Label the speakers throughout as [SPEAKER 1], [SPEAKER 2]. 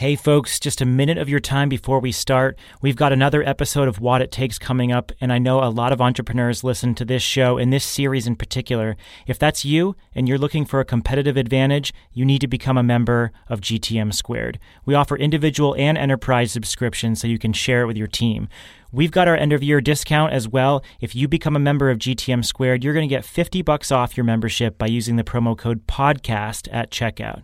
[SPEAKER 1] Hey, folks, just a minute of your time before we start. We've got another episode of Watt It Takes coming up, and I know a lot of entrepreneurs listen to this show and this series in particular. If that's you and you're looking for a competitive advantage, you need to become a member of GTM Squared. We offer individual and enterprise subscriptions so you can share it with your team. We've got our end of year discount as well. If you become a member of GTM Squared, you're going to get 50 bucks off your membership by using the promo code podcast at checkout.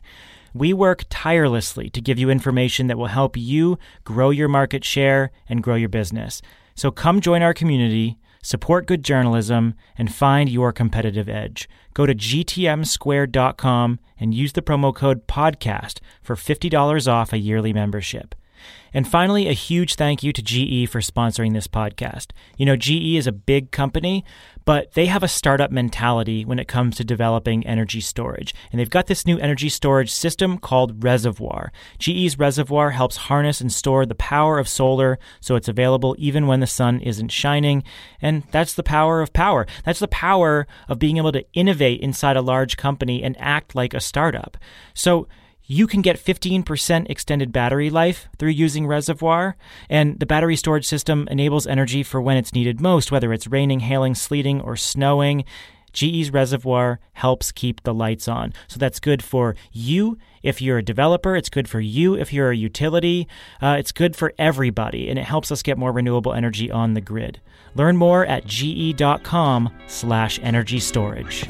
[SPEAKER 1] We work tirelessly to give you information that will help you grow your market share and grow your business. So come join our community, support good journalism, and find your competitive edge. Go to gtmsquared.com and use the promo code PODCAST for $50 off a yearly membership. And finally, a huge thank you to GE for sponsoring this podcast. You know, GE is a big company, but they have a startup mentality when it comes to developing energy storage. And they've got this new energy storage system called Reservoir. GE's Reservoir helps harness and store the power of solar so it's available even when the sun isn't shining. And that's the power of power. That's the power of being able to innovate inside a large company and act like a startup. So, you can get 15% extended battery life through using Reservoir, and the battery storage system enables energy for when it's needed most, whether it's raining, hailing, sleeting, or snowing. GE's Reservoir helps keep the lights on. So that's good for you if you're a developer. It's good for you if you're a utility. Uh, it's good for everybody, and it helps us get more renewable energy on the grid. Learn more at ge.com slash energy storage.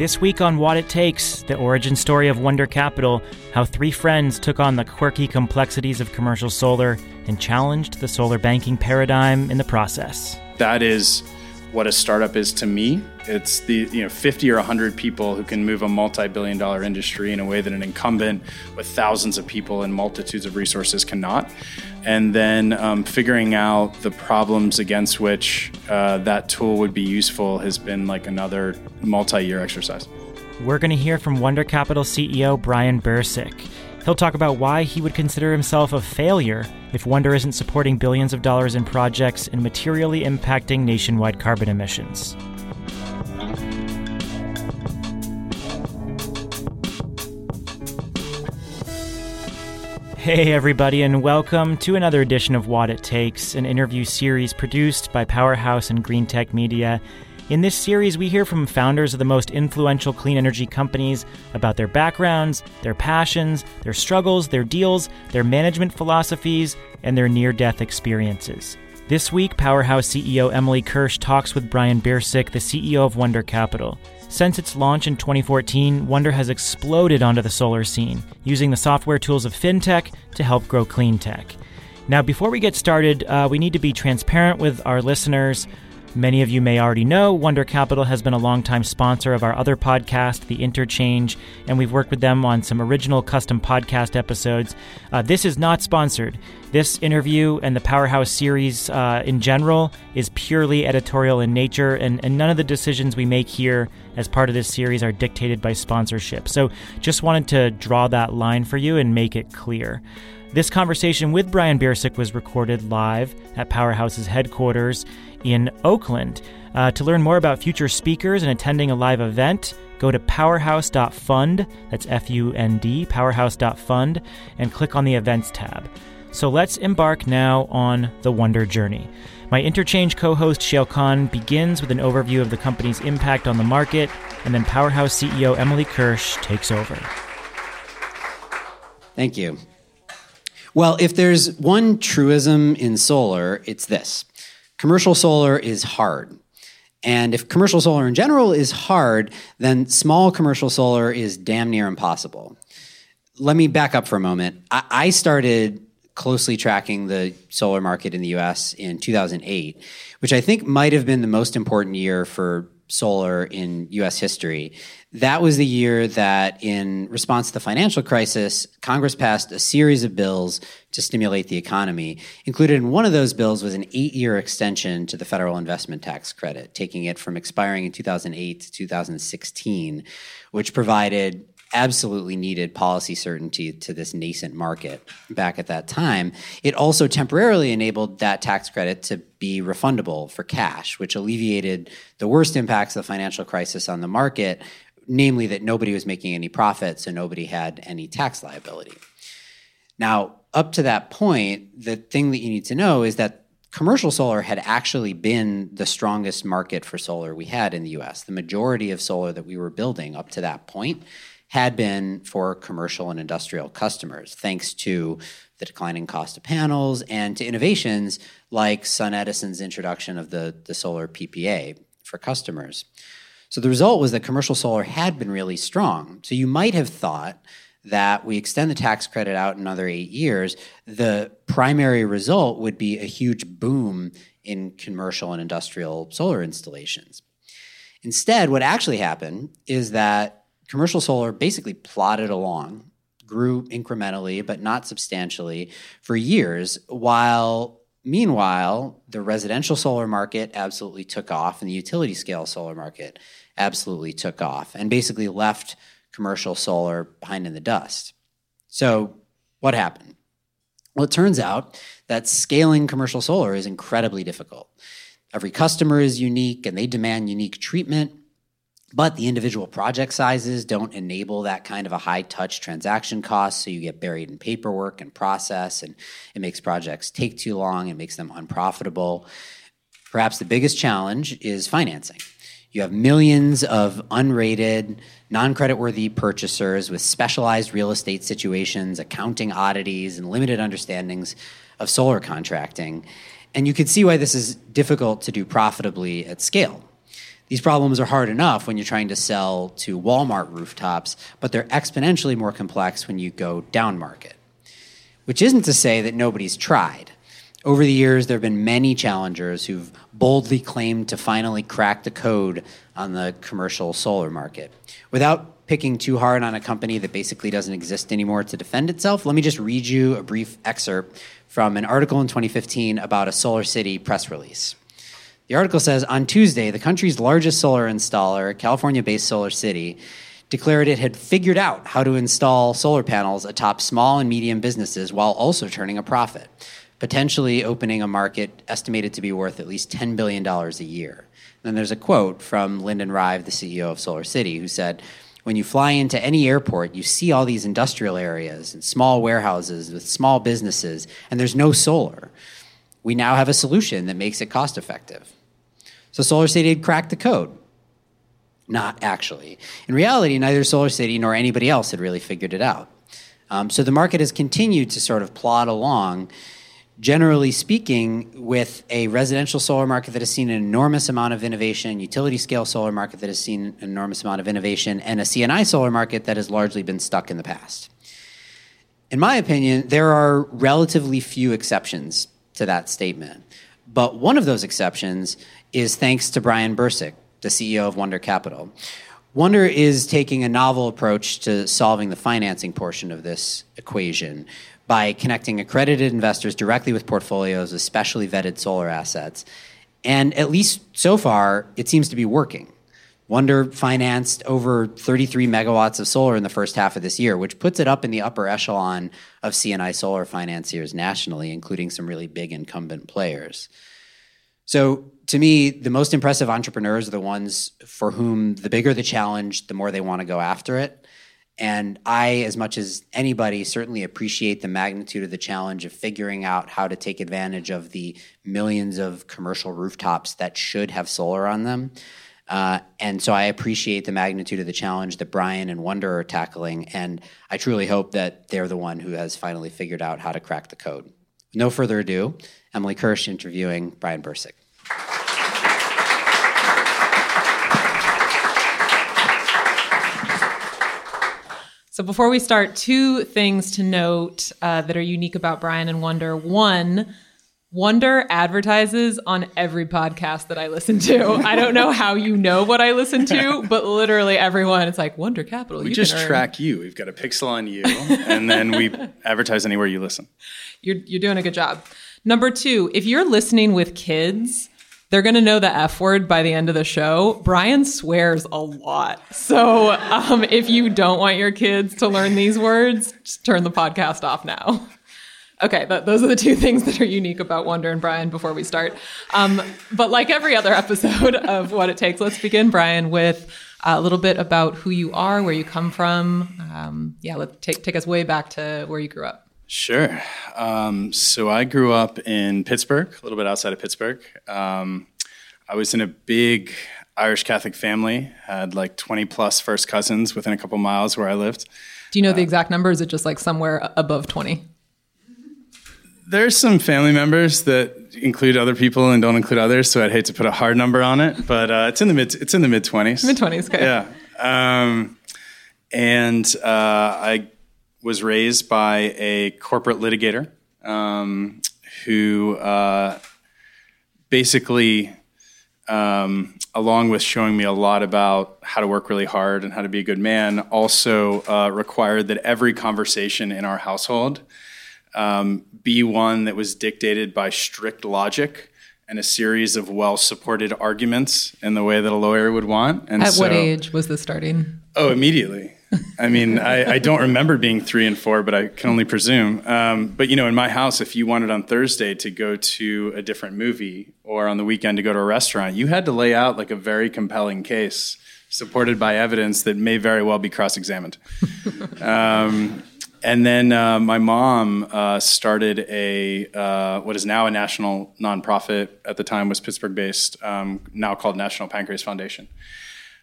[SPEAKER 1] This week on Watt It Takes, the origin story of Wunder Capital, how three friends took on the quirky complexities of commercial solar and challenged the solar banking paradigm in the process.
[SPEAKER 2] That is what a startup is to me. It's the you know 50 or 100 people who can move a multi-billion dollar industry in a way that an incumbent with thousands of people and multitudes of resources cannot. And then um, figuring out the problems against which uh, that tool would be useful has been like another multi-year exercise.
[SPEAKER 1] We're going to hear from Wunder Capital CEO Bryan Birsic. He'll talk about why he would consider himself a failure if Wunder isn't supporting billions of dollars in projects and materially impacting nationwide carbon emissions. Hey, everybody, and welcome to another edition of Watt It Takes, an interview series produced by Powerhouse and Greentech Media. In this series, we hear from founders of the most influential clean energy companies about their backgrounds, their passions, their struggles, their deals, their management philosophies, and their near death experiences. This week, Powerhouse CEO Emily Kirsch talks with Bryan Birsic, the CEO of Wunder Capital. Since its launch in 2014, Wunder has exploded onto the solar scene, using the software tools of fintech to help grow clean tech. Now, before we get started, uh, we need to be transparent with our listeners. Many of you may already know Wunder Capital has been a longtime sponsor of our other podcast, The Interchange, and we've worked with them on some original custom podcast episodes. Uh, this is not sponsored. This interview and the Powerhouse series uh, in general is purely editorial in nature, and, and none of the decisions we make here as part of this series are dictated by sponsorship. So just wanted to draw that line for you and make it clear. This conversation with Bryan Birsic was recorded live at Powerhouse's headquarters in Oakland. Uh, to learn more about future speakers and attending a live event, go to powerhouse.fund, that's F U N D, powerhouse.fund, and click on the events tab. So let's embark now on the Wunder journey. My interchange co host Shayle Kann begins with an overview of the company's impact on the market, and then Powerhouse CEO Emily Kirsch takes over.
[SPEAKER 3] Thank you. Well, if there's one truism in solar, it's this commercial solar is hard. And if commercial solar in general is hard, then small commercial solar is damn near impossible. Let me back up for a moment. I, I started closely tracking the solar market in the US in 2008, which I think might have been the most important year for solar in US history. That was the year that, in response to the financial crisis, Congress passed a series of bills to stimulate the economy. Included in one of those bills was an eight year extension to the federal investment tax credit, taking it from expiring in 2008 to 2016, which provided absolutely needed policy certainty to this nascent market back at that time. It also temporarily enabled that tax credit to be refundable for cash, which alleviated the worst impacts of the financial crisis on the market namely that nobody was making any profit, so nobody had any tax liability. Now, up to that point, the thing that you need to know is that commercial solar had actually been the strongest market for solar we had in the US. The majority of solar that we were building up to that point had been for commercial and industrial customers, thanks to the declining cost of panels and to innovations like SunEdison's introduction of the, the solar PPA for customers. So the result was that commercial solar had been really strong. So you might have thought that we extend the tax credit out another eight years, the primary result would be a huge boom in commercial and industrial solar installations. Instead, what actually happened is that commercial solar basically plodded along, grew incrementally, but not substantially for years, while meanwhile, the residential solar market absolutely took off and the utility scale solar market absolutely took off and basically left commercial solar behind in the dust. So, what happened? Well, it turns out that scaling commercial solar is incredibly difficult. Every customer is unique and they demand unique treatment, but the individual project sizes don't enable that kind of a high touch transaction cost. So you get buried in paperwork and process, and it makes projects take too long, it makes them unprofitable. Perhaps the biggest challenge is financing. You have millions of unrated, non creditworthy purchasers with specialized real estate situations, accounting oddities, and limited understandings of solar contracting. And you can see why this is difficult to do profitably at scale. These problems are hard enough when you're trying to sell to Walmart rooftops, but they're exponentially more complex when you go down market. Which isn't to say that nobody's tried. Over the years, there have been many challengers who've boldly claimed to finally crack the code on the commercial solar market. Without picking too hard on a company that basically doesn't exist anymore to defend itself, let me just read you a brief excerpt from an article in 2015 about a SolarCity press release. The article says On Tuesday, the country's largest solar installer, California based SolarCity, declared it had figured out how to install solar panels atop small and medium businesses while also turning a profit potentially opening a market estimated to be worth at least $10 billion a year. And then there's a quote from Lyndon Rive, the CEO of SolarCity, who said, when you fly into any airport, you see all these industrial areas and small warehouses with small businesses, and there's no solar. We now have a solution that makes it cost effective. So SolarCity had cracked the code. Not actually. In reality, neither Solar City nor anybody else had really figured it out. Um, so the market has continued to sort of plod along generally speaking, with a residential solar market that has seen an enormous amount of innovation, utility scale solar market that has seen an enormous amount of innovation, and a C&I solar market that has largely been stuck in the past. In my opinion, there are relatively few exceptions to that statement. But one of those exceptions is thanks to Bryan Birsic, the CEO of Wunder Capital. Wunder is taking a novel approach to solving the financing portion of this equation by connecting accredited investors directly with portfolios of specially vetted solar assets. And at least so far, it seems to be working. Wunder financed over 33 megawatts of solar in the first half of this year, which puts it up in the upper echelon of C&I solar financiers nationally, including some really big incumbent players. So, to me, the most impressive entrepreneurs are the ones for whom the bigger the challenge, the more they want to go after it. And I, as much as anybody, certainly appreciate the magnitude of the challenge of figuring out how to take advantage of the millions of commercial rooftops that should have solar on them. Uh, and so I appreciate the magnitude of the challenge that Bryan and Wunder are tackling. And I truly hope that they're the one who has finally figured out how to crack the code. No further ado, Emily Kirsch interviewing Bryan Birsic.
[SPEAKER 4] So before we start, two things to note uh, that are unique about Bryan and Wunder. One, Wunder advertises on every podcast that I listen to. I don't know how you know what I listen to, but literally everyone, it's like Wunder Capital.
[SPEAKER 2] We just track you. We've got a pixel on you, and then we advertise anywhere you listen.
[SPEAKER 4] You're you're doing a good job. Number two, if you're listening with kids, they're going to know the F word by the end of the show. Bryan swears a lot. So um, if you don't want your kids to learn these words, just turn the podcast off now. Okay, th- those are the two things that are unique about Wunder and Bryan before we start. Um, but like every other episode of Watt It Takes, let's begin, Bryan, with a little bit about who you are, where you come from. Um, yeah, let's take take us way back to where you grew up.
[SPEAKER 2] Sure. Um, so I grew up in Pittsburgh, a little bit outside of Pittsburgh. Um, I was in a big Irish Catholic family, had like 20 plus first cousins within a couple miles where I lived.
[SPEAKER 4] Do you know the exact number? Is it just like somewhere above 20?
[SPEAKER 2] There's some family members that include other people and don't include others, so I'd hate to put a hard number on it, but uh, it's in the mid it's in the mid 20s.
[SPEAKER 4] Mid 20s, okay.
[SPEAKER 2] Yeah. Um, and uh, I was raised by a corporate litigator um, who uh, basically um, along with showing me a lot about how to work really hard and how to be a good man, also uh, required that every conversation in our household um, be one that was dictated by strict logic and a series of well supported arguments in the way that a lawyer would want. And
[SPEAKER 4] At
[SPEAKER 2] so,
[SPEAKER 4] what age was this starting?
[SPEAKER 2] Oh, immediately. I mean, I, I, don't remember being three and four, but I can only presume. Um, but you know, in my house, if you wanted on Thursday to go to a different movie or on the weekend to go to a restaurant, you had to lay out like a very compelling case supported by evidence that may very well be cross-examined. um, and then uh, my mom uh, started a uh, what is now a national nonprofit. At the time, was Pittsburgh-based, um, now called National Pancreas Foundation.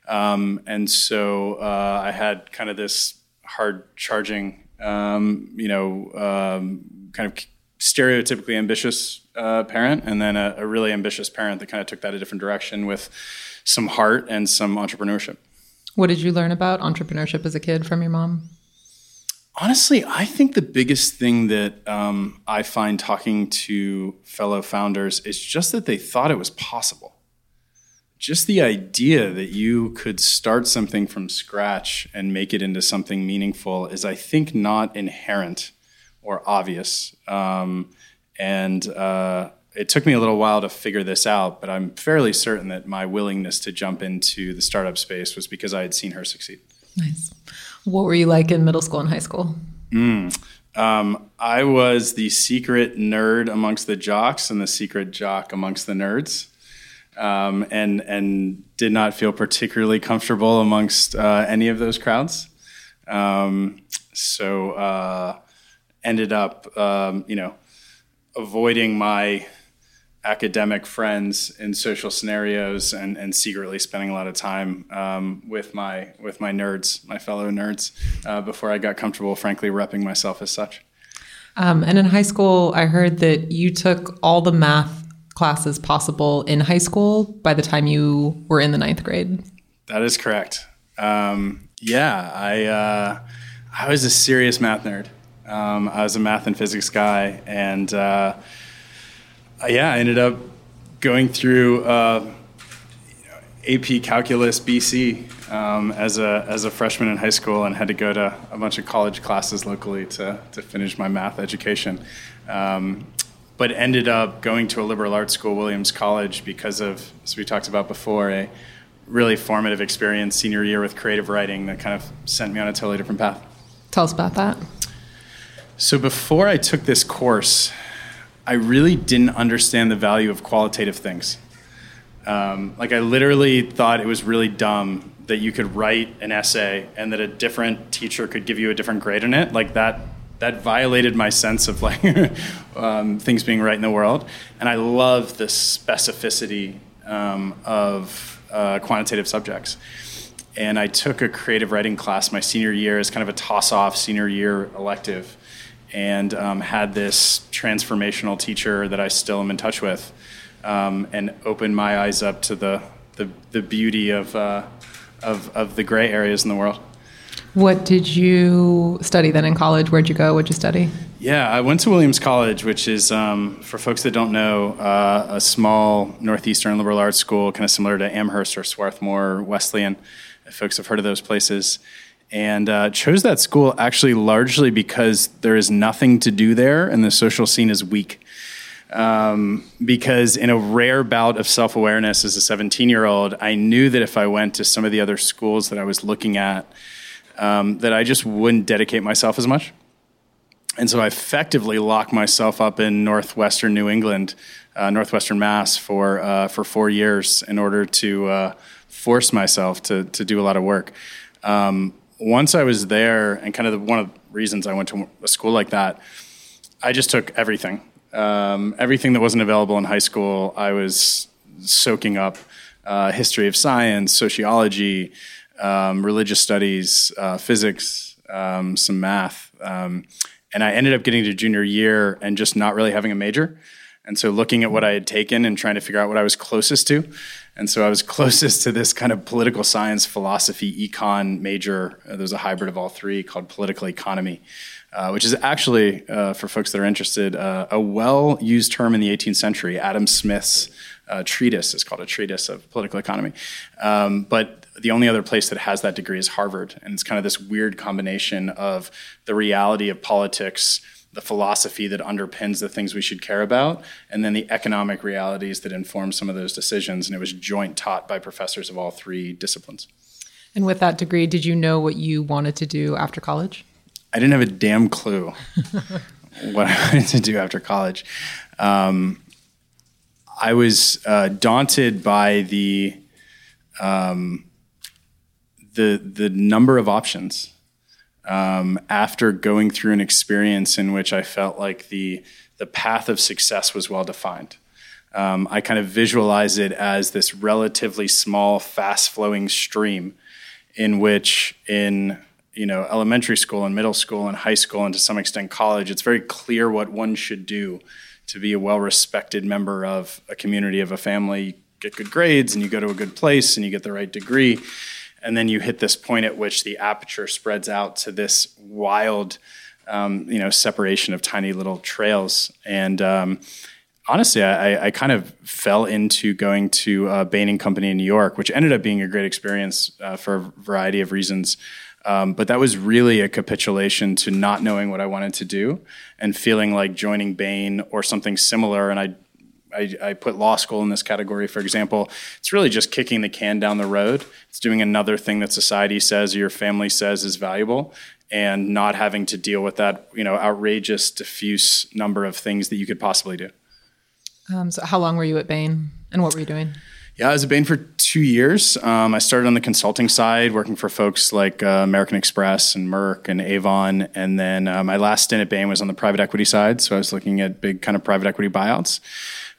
[SPEAKER 2] Um, and so uh, I had kind of this hard charging, um, you know, um, kind of stereotypically ambitious uh, parent, and then a, a, really ambitious parent that kind of took that a different direction with some heart and some entrepreneurship.
[SPEAKER 4] What did you learn about entrepreneurship as a kid from your mom?
[SPEAKER 2] Honestly, I think the biggest thing that um, I find talking to fellow founders is just that they thought it was possible just the idea that you could start something from scratch and make it into something meaningful is, I think, not inherent or obvious. Um, and uh, it took me a little while to figure this out, but I'm fairly certain that my willingness to jump into the startup space was because I had seen her succeed.
[SPEAKER 4] Nice. What were you like in middle school and high school?
[SPEAKER 2] Mm. Um, I was the secret nerd amongst the jocks and the secret jock amongst the nerds um, and and did not feel particularly comfortable amongst uh, any of those crowds. Um, so uh, ended up, um, you know, avoiding my academic friends in social scenarios and, and secretly spending a lot of time um, with my with my nerds, my fellow nerds, uh, before I got comfortable, frankly, repping myself as such.
[SPEAKER 4] Um, and in high school, I heard that you took all the math classes possible in high school by the time you were in the ninth grade.
[SPEAKER 2] That is correct. Um, yeah, I uh, I was a serious math nerd. Um, I was a math and physics guy, and uh, yeah, I ended up going through uh, AP Calculus BC um, as a as a freshman in high school, and had to go to a bunch of college classes locally to to finish my math education. Um, but ended up going to a liberal arts school, Williams College, because of, as we talked about before, a really formative experience senior year with creative writing that kind of sent me on a totally different path.
[SPEAKER 4] Tell us about that.
[SPEAKER 2] So before I took this course, I really didn't understand the value of qualitative things. Um, like I literally thought it was really dumb that you could write an essay and that a different teacher could give you a different grade in it. Like that that violated my sense of like um, things being right in the world. And I love the specificity um, of uh, quantitative subjects. And I took a creative writing class my senior year as kind of a toss off senior year elective and um, had this transformational teacher that I still am in touch with um, and opened my eyes up to the, the, the beauty of, uh, of, of the gray areas in the world.
[SPEAKER 4] What did you study then in college? Where'd you go? What'd you study?
[SPEAKER 2] Yeah, I went to Williams College, which is, um, for folks that don't know, uh, a small northeastern liberal arts school, kind of similar to Amherst or Swarthmore, or Wesleyan. If folks have heard of those places. And uh, chose that school actually largely because there is nothing to do there and the social scene is weak. Um, because in a rare bout of self awareness as a 17 year old, I knew that if I went to some of the other schools that I was looking at, um, that I just wouldn't dedicate myself as much. And so I effectively locked myself up in northwestern New England, uh, northwestern Mass, for uh, for four years in order to uh, force myself to to do a lot of work. Um, once I was there, and kind of the, one of the reasons I went to a school like that, I just took everything, um, everything that wasn't available in high school. I was soaking up uh, history of science, sociology, um, religious studies, uh, physics, um, some math, um, and I ended up getting to junior year and just not really having a major. And so looking at what I had taken and trying to figure out what I was closest to. And so I was closest to this kind of political science, philosophy, econ major. Uh, there's a hybrid of all three called political economy, uh, which is actually, uh, for folks that are interested, uh, a well used term in the 18th century. Adam Smith's uh, treatise is called a treatise of political economy. Um, but the only other place that has that degree is Harvard. And it's kind of this weird combination of the reality of politics the philosophy that underpins the things we should care about, and then the economic realities that inform some of those decisions. And it was joint taught by professors of all three disciplines.
[SPEAKER 4] And with that degree, did you know what you wanted to do after college?
[SPEAKER 2] I didn't have a damn clue what I wanted to do after college. Um, I was uh, daunted by the um, the the number of options um, after going through an experience in which I felt like the the path of success was well defined. Um, I kind of visualize it as this relatively small, fast flowing stream in which, in you know, elementary school and middle school and high school and to some extent college, it's very clear what one should do to be a well respected member of a community, of a family. You get good grades and you go to a good place and you get the right degree and then you hit this point at which the aperture spreads out to this wild, um, you know, separation of tiny little trails. And um, honestly, I, I, kind of fell into going to a Bain and Company in New York, which ended up being a great experience uh, for a variety of reasons. Um, but that was really a capitulation to not knowing what I wanted to do and feeling like joining Bain or something similar. And I I, I, put law school in this category, for example. It's really just kicking the can down the road. It's doing another thing that society says or your family says is valuable, and not having to deal with that, you know, outrageous, diffuse number of things that you could possibly do.
[SPEAKER 4] Um, so, how long were you at Bain, and what were you doing?
[SPEAKER 2] Yeah, I was at Bain for two years. Um, I started on the consulting side, working for folks like uh, American Express and Merck and Avon. And then uh, my last stint at Bain was on the private equity side. So I was looking at big kind of private equity buyouts.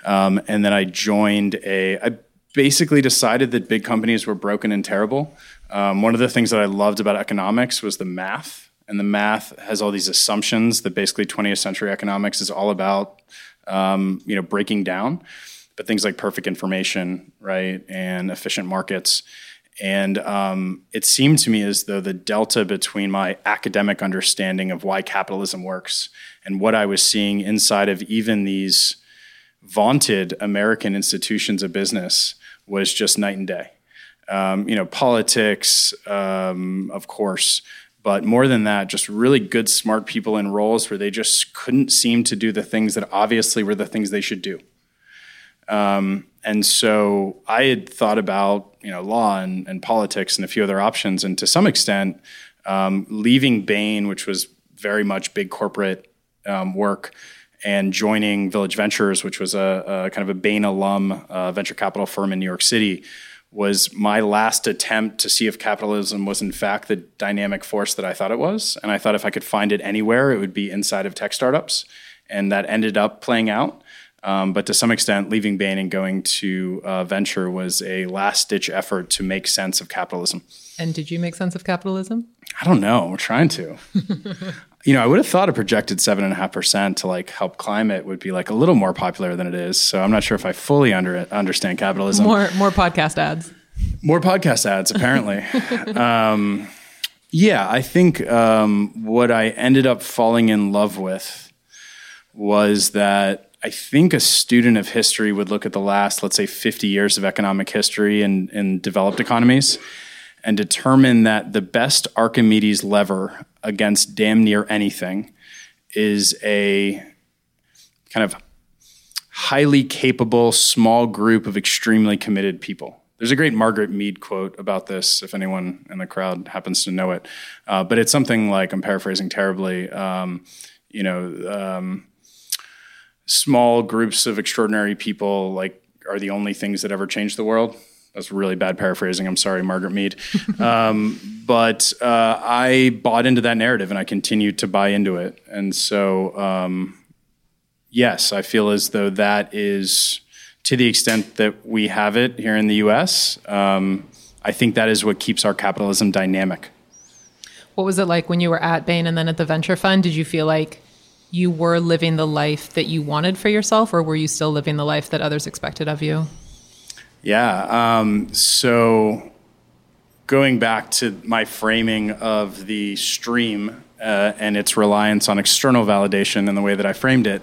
[SPEAKER 2] Um, and then I joined a, I basically decided that big companies were broken and terrible. Um, one of the things that I loved about economics was the math. And the math has all these assumptions that basically 20th century economics is all about, um, you know, breaking down. But things like perfect information, right, and efficient markets. And um, it seemed to me as though the delta between my academic understanding of why capitalism works and what I was seeing inside of even these vaunted American institutions of business was just night and day. Um, you know, politics, um, of course, but more than that, just really good, smart people in roles where they just couldn't seem to do the things that obviously were the things they should do. Um, and so I had thought about you know law and, and, politics and a few other options, and to some extent, um, leaving Bain, which was very much big corporate um, work, and joining Village Ventures, which was a, a kind of a Bain alum uh, venture capital firm in New York City, was my last attempt to see if capitalism was in fact the dynamic force that I thought it was. And I thought if I could find it anywhere, it would be inside of tech startups. And that ended up playing out. Um, but to some extent, leaving Bain and going to uh, venture was a last ditch effort to make sense of capitalism.
[SPEAKER 4] And did you make sense of capitalism?
[SPEAKER 2] I don't know. We're trying to. you know, I would have thought a projected seven and a half percent to like help climate would be like a little more popular than it is. So I'm not sure if I fully under understand capitalism.
[SPEAKER 4] More more podcast ads.
[SPEAKER 2] More podcast ads, apparently. um, yeah, I think um, what I ended up falling in love with was that I think a student of history would look at the last, let's say, 50 years of economic history in, in developed economies and determine that the best Archimedes lever against damn near anything is a kind of highly capable small group of extremely committed people. There's a great Margaret Mead quote about this, if anyone in the crowd happens to know it. Uh, but it's something like I'm paraphrasing terribly. Um, you know, um, small groups of extraordinary people like are the only things that ever change the world. That's really bad paraphrasing. I'm sorry, Margaret Mead. um, but uh, I bought into that narrative and I continued to buy into it. And so, um, yes, I feel as though that is, to the extent that we have it here in the US, um, I think that is what keeps our capitalism dynamic.
[SPEAKER 4] What was it like when you were at Bain and then at the venture fund? Did you feel like you were living the life that you wanted for yourself, or were you still living the life that others expected of you?
[SPEAKER 2] Yeah. Um, so going back to my framing of the stream uh, and its reliance on external validation and the way that I framed it,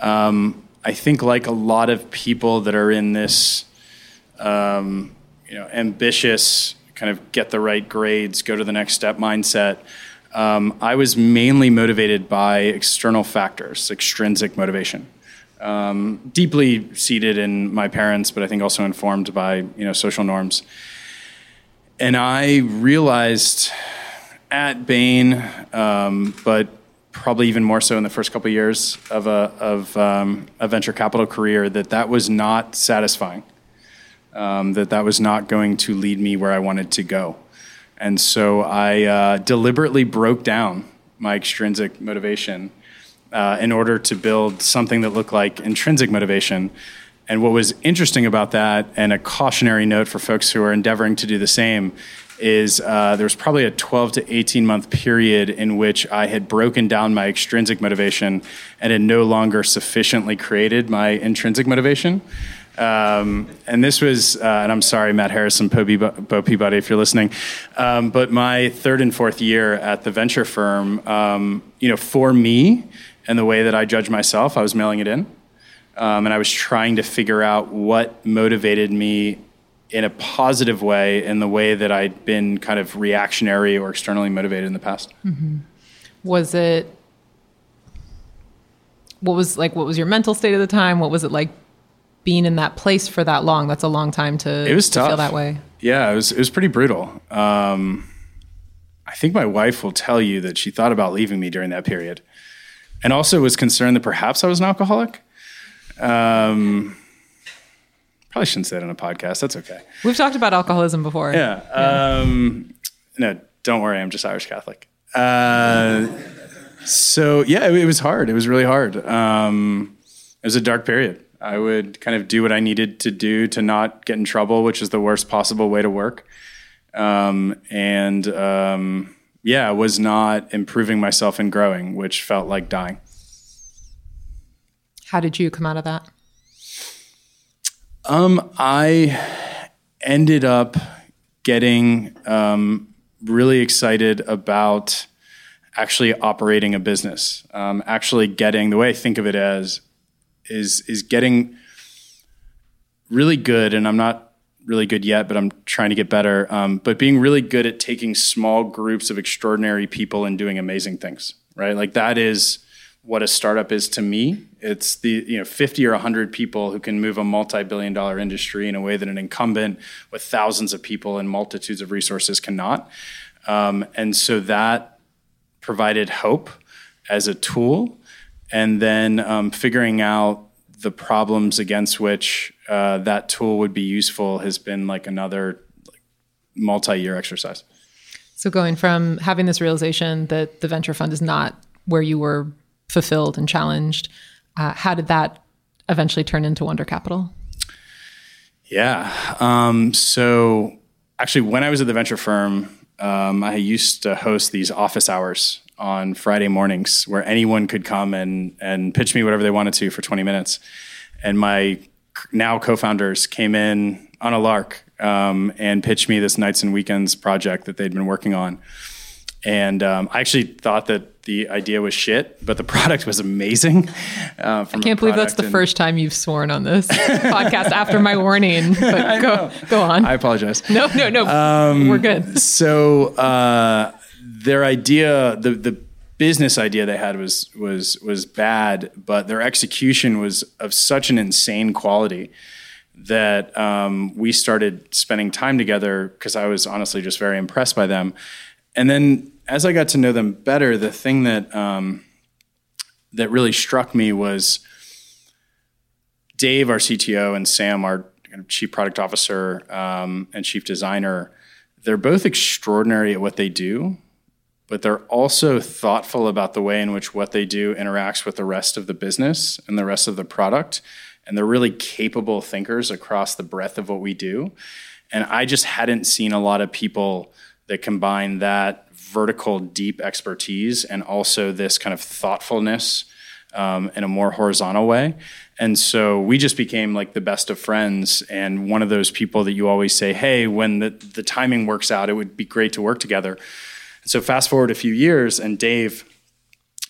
[SPEAKER 2] um, I think like a lot of people that are in this, um, you know, ambitious kind of get the right grades, go to the next step mindset. Um, I was mainly motivated by external factors, extrinsic motivation um, deeply seated in my parents, but I think also informed by you know social norms. And I realized at Bain, um, but probably even more so in the first couple of years of a of um, a venture capital career, that that was not satisfying. Um, that that was not going to lead me where I wanted to go. And so I uh, deliberately broke down my extrinsic motivation uh, in order to build something that looked like intrinsic motivation. And what was interesting about that, and a cautionary note for folks who are endeavoring to do the same, is uh, there was probably a 12 to 18 month period in which I had broken down my extrinsic motivation and had no longer sufficiently created my intrinsic motivation. Um, and this was, uh, and I'm sorry, Matt Harrison, Bo Peabody, if you're listening, um, but my third and fourth year at the venture firm, um, you know, for me, and the way that I judged myself, I was mailing it in. Um, and I was trying to figure out what motivated me in a positive way in the way that I'd been kind of reactionary or externally motivated in the past.
[SPEAKER 4] Mm-hmm. Was it, what was like, what was your mental state at the time? What was it like being in that place for that long? That's a long time to,
[SPEAKER 2] it was
[SPEAKER 4] to
[SPEAKER 2] tough.
[SPEAKER 4] feel that way.
[SPEAKER 2] Yeah, it was, it was pretty brutal. Um, I think my wife will tell you that she thought about leaving me during that period and also was concerned that perhaps I was an alcoholic. Um, probably shouldn't say that on a podcast. That's okay.
[SPEAKER 4] We've talked about alcoholism before.
[SPEAKER 2] Yeah. Um, no, don't worry. I'm just Irish Catholic. Uh, so yeah, it, it, was hard. It was really hard. Um, it was a dark period. I would kind of do what I needed to do to not get in trouble, which is the worst possible way to work. Um, and um, yeah, was not improving myself and growing, which felt like dying.
[SPEAKER 4] How did you come out of that?
[SPEAKER 2] Um, I ended up getting um, really excited about actually operating a business. Um, actually, getting the way I think of it as is is getting really good, and I'm not really good yet, but I'm trying to get better. Um, but being really good at taking small groups of extraordinary people and doing amazing things, right? Like that is what a startup is to me. It's the you know 50 or 100 people who can move a multi-billion dollar industry in a way that an incumbent with thousands of people and multitudes of resources cannot. Um, and so that provided hope as a tool, and then um, figuring out the problems against which uh, that tool would be useful has been like another like, multi-year exercise.
[SPEAKER 4] So going from having this realization that the venture fund is not where you were fulfilled and challenged, uh, how did that eventually turn into Wunder Capital?
[SPEAKER 2] Yeah. Um, so actually, when I was at the venture firm, um, I used to host these office hours on Friday mornings where anyone could come and and pitch me whatever they wanted to for 20 minutes. And my now co-founders came in on a lark um, and pitched me this nights and weekends project that they'd been working on. And um, I actually thought that the idea was shit, but the product was amazing.
[SPEAKER 4] Uh, I can't believe that's the and... first time you've sworn on this podcast after my warning. But go, go on.
[SPEAKER 2] I apologize.
[SPEAKER 4] No, no, no. Um, We're good.
[SPEAKER 2] So uh, their idea, the the business idea they had was was was bad, but their execution was of such an insane quality that um, we started spending time together because I was honestly just very impressed by them. And then as I got to know them better, the thing that um, that really struck me was Dave, our CTO, and Sam, our chief product officer um, and chief designer, they're both extraordinary at what they do, but they're also thoughtful about the way in which what they do interacts with the rest of the business and the rest of the product. And they're really capable thinkers across the breadth of what we do. And I just hadn't seen a lot of people that combine that vertical, deep expertise and also this kind of thoughtfulness um, in a more horizontal way. And so we just became like the best of friends and one of those people that you always say, hey, when the, the timing works out, it would be great to work together. And so fast forward a few years, and Dave,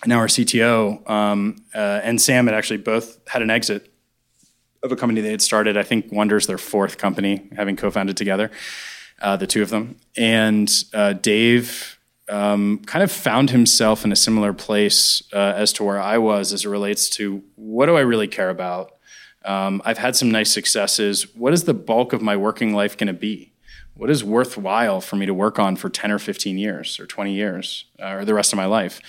[SPEAKER 2] now our CTO, um, uh, and Sam had actually both had an exit of a company they had started. I think Wunder's their fourth company, having co-founded together, uh, the two of them. And uh, Dave um, kind of found himself in a similar place uh, as to where I was as it relates to what do I really care about. Um, I've had some nice successes. What is the bulk of my working life going to be? What is worthwhile for me to work on for 10 or 15 years or 20 years uh, or the rest of my life?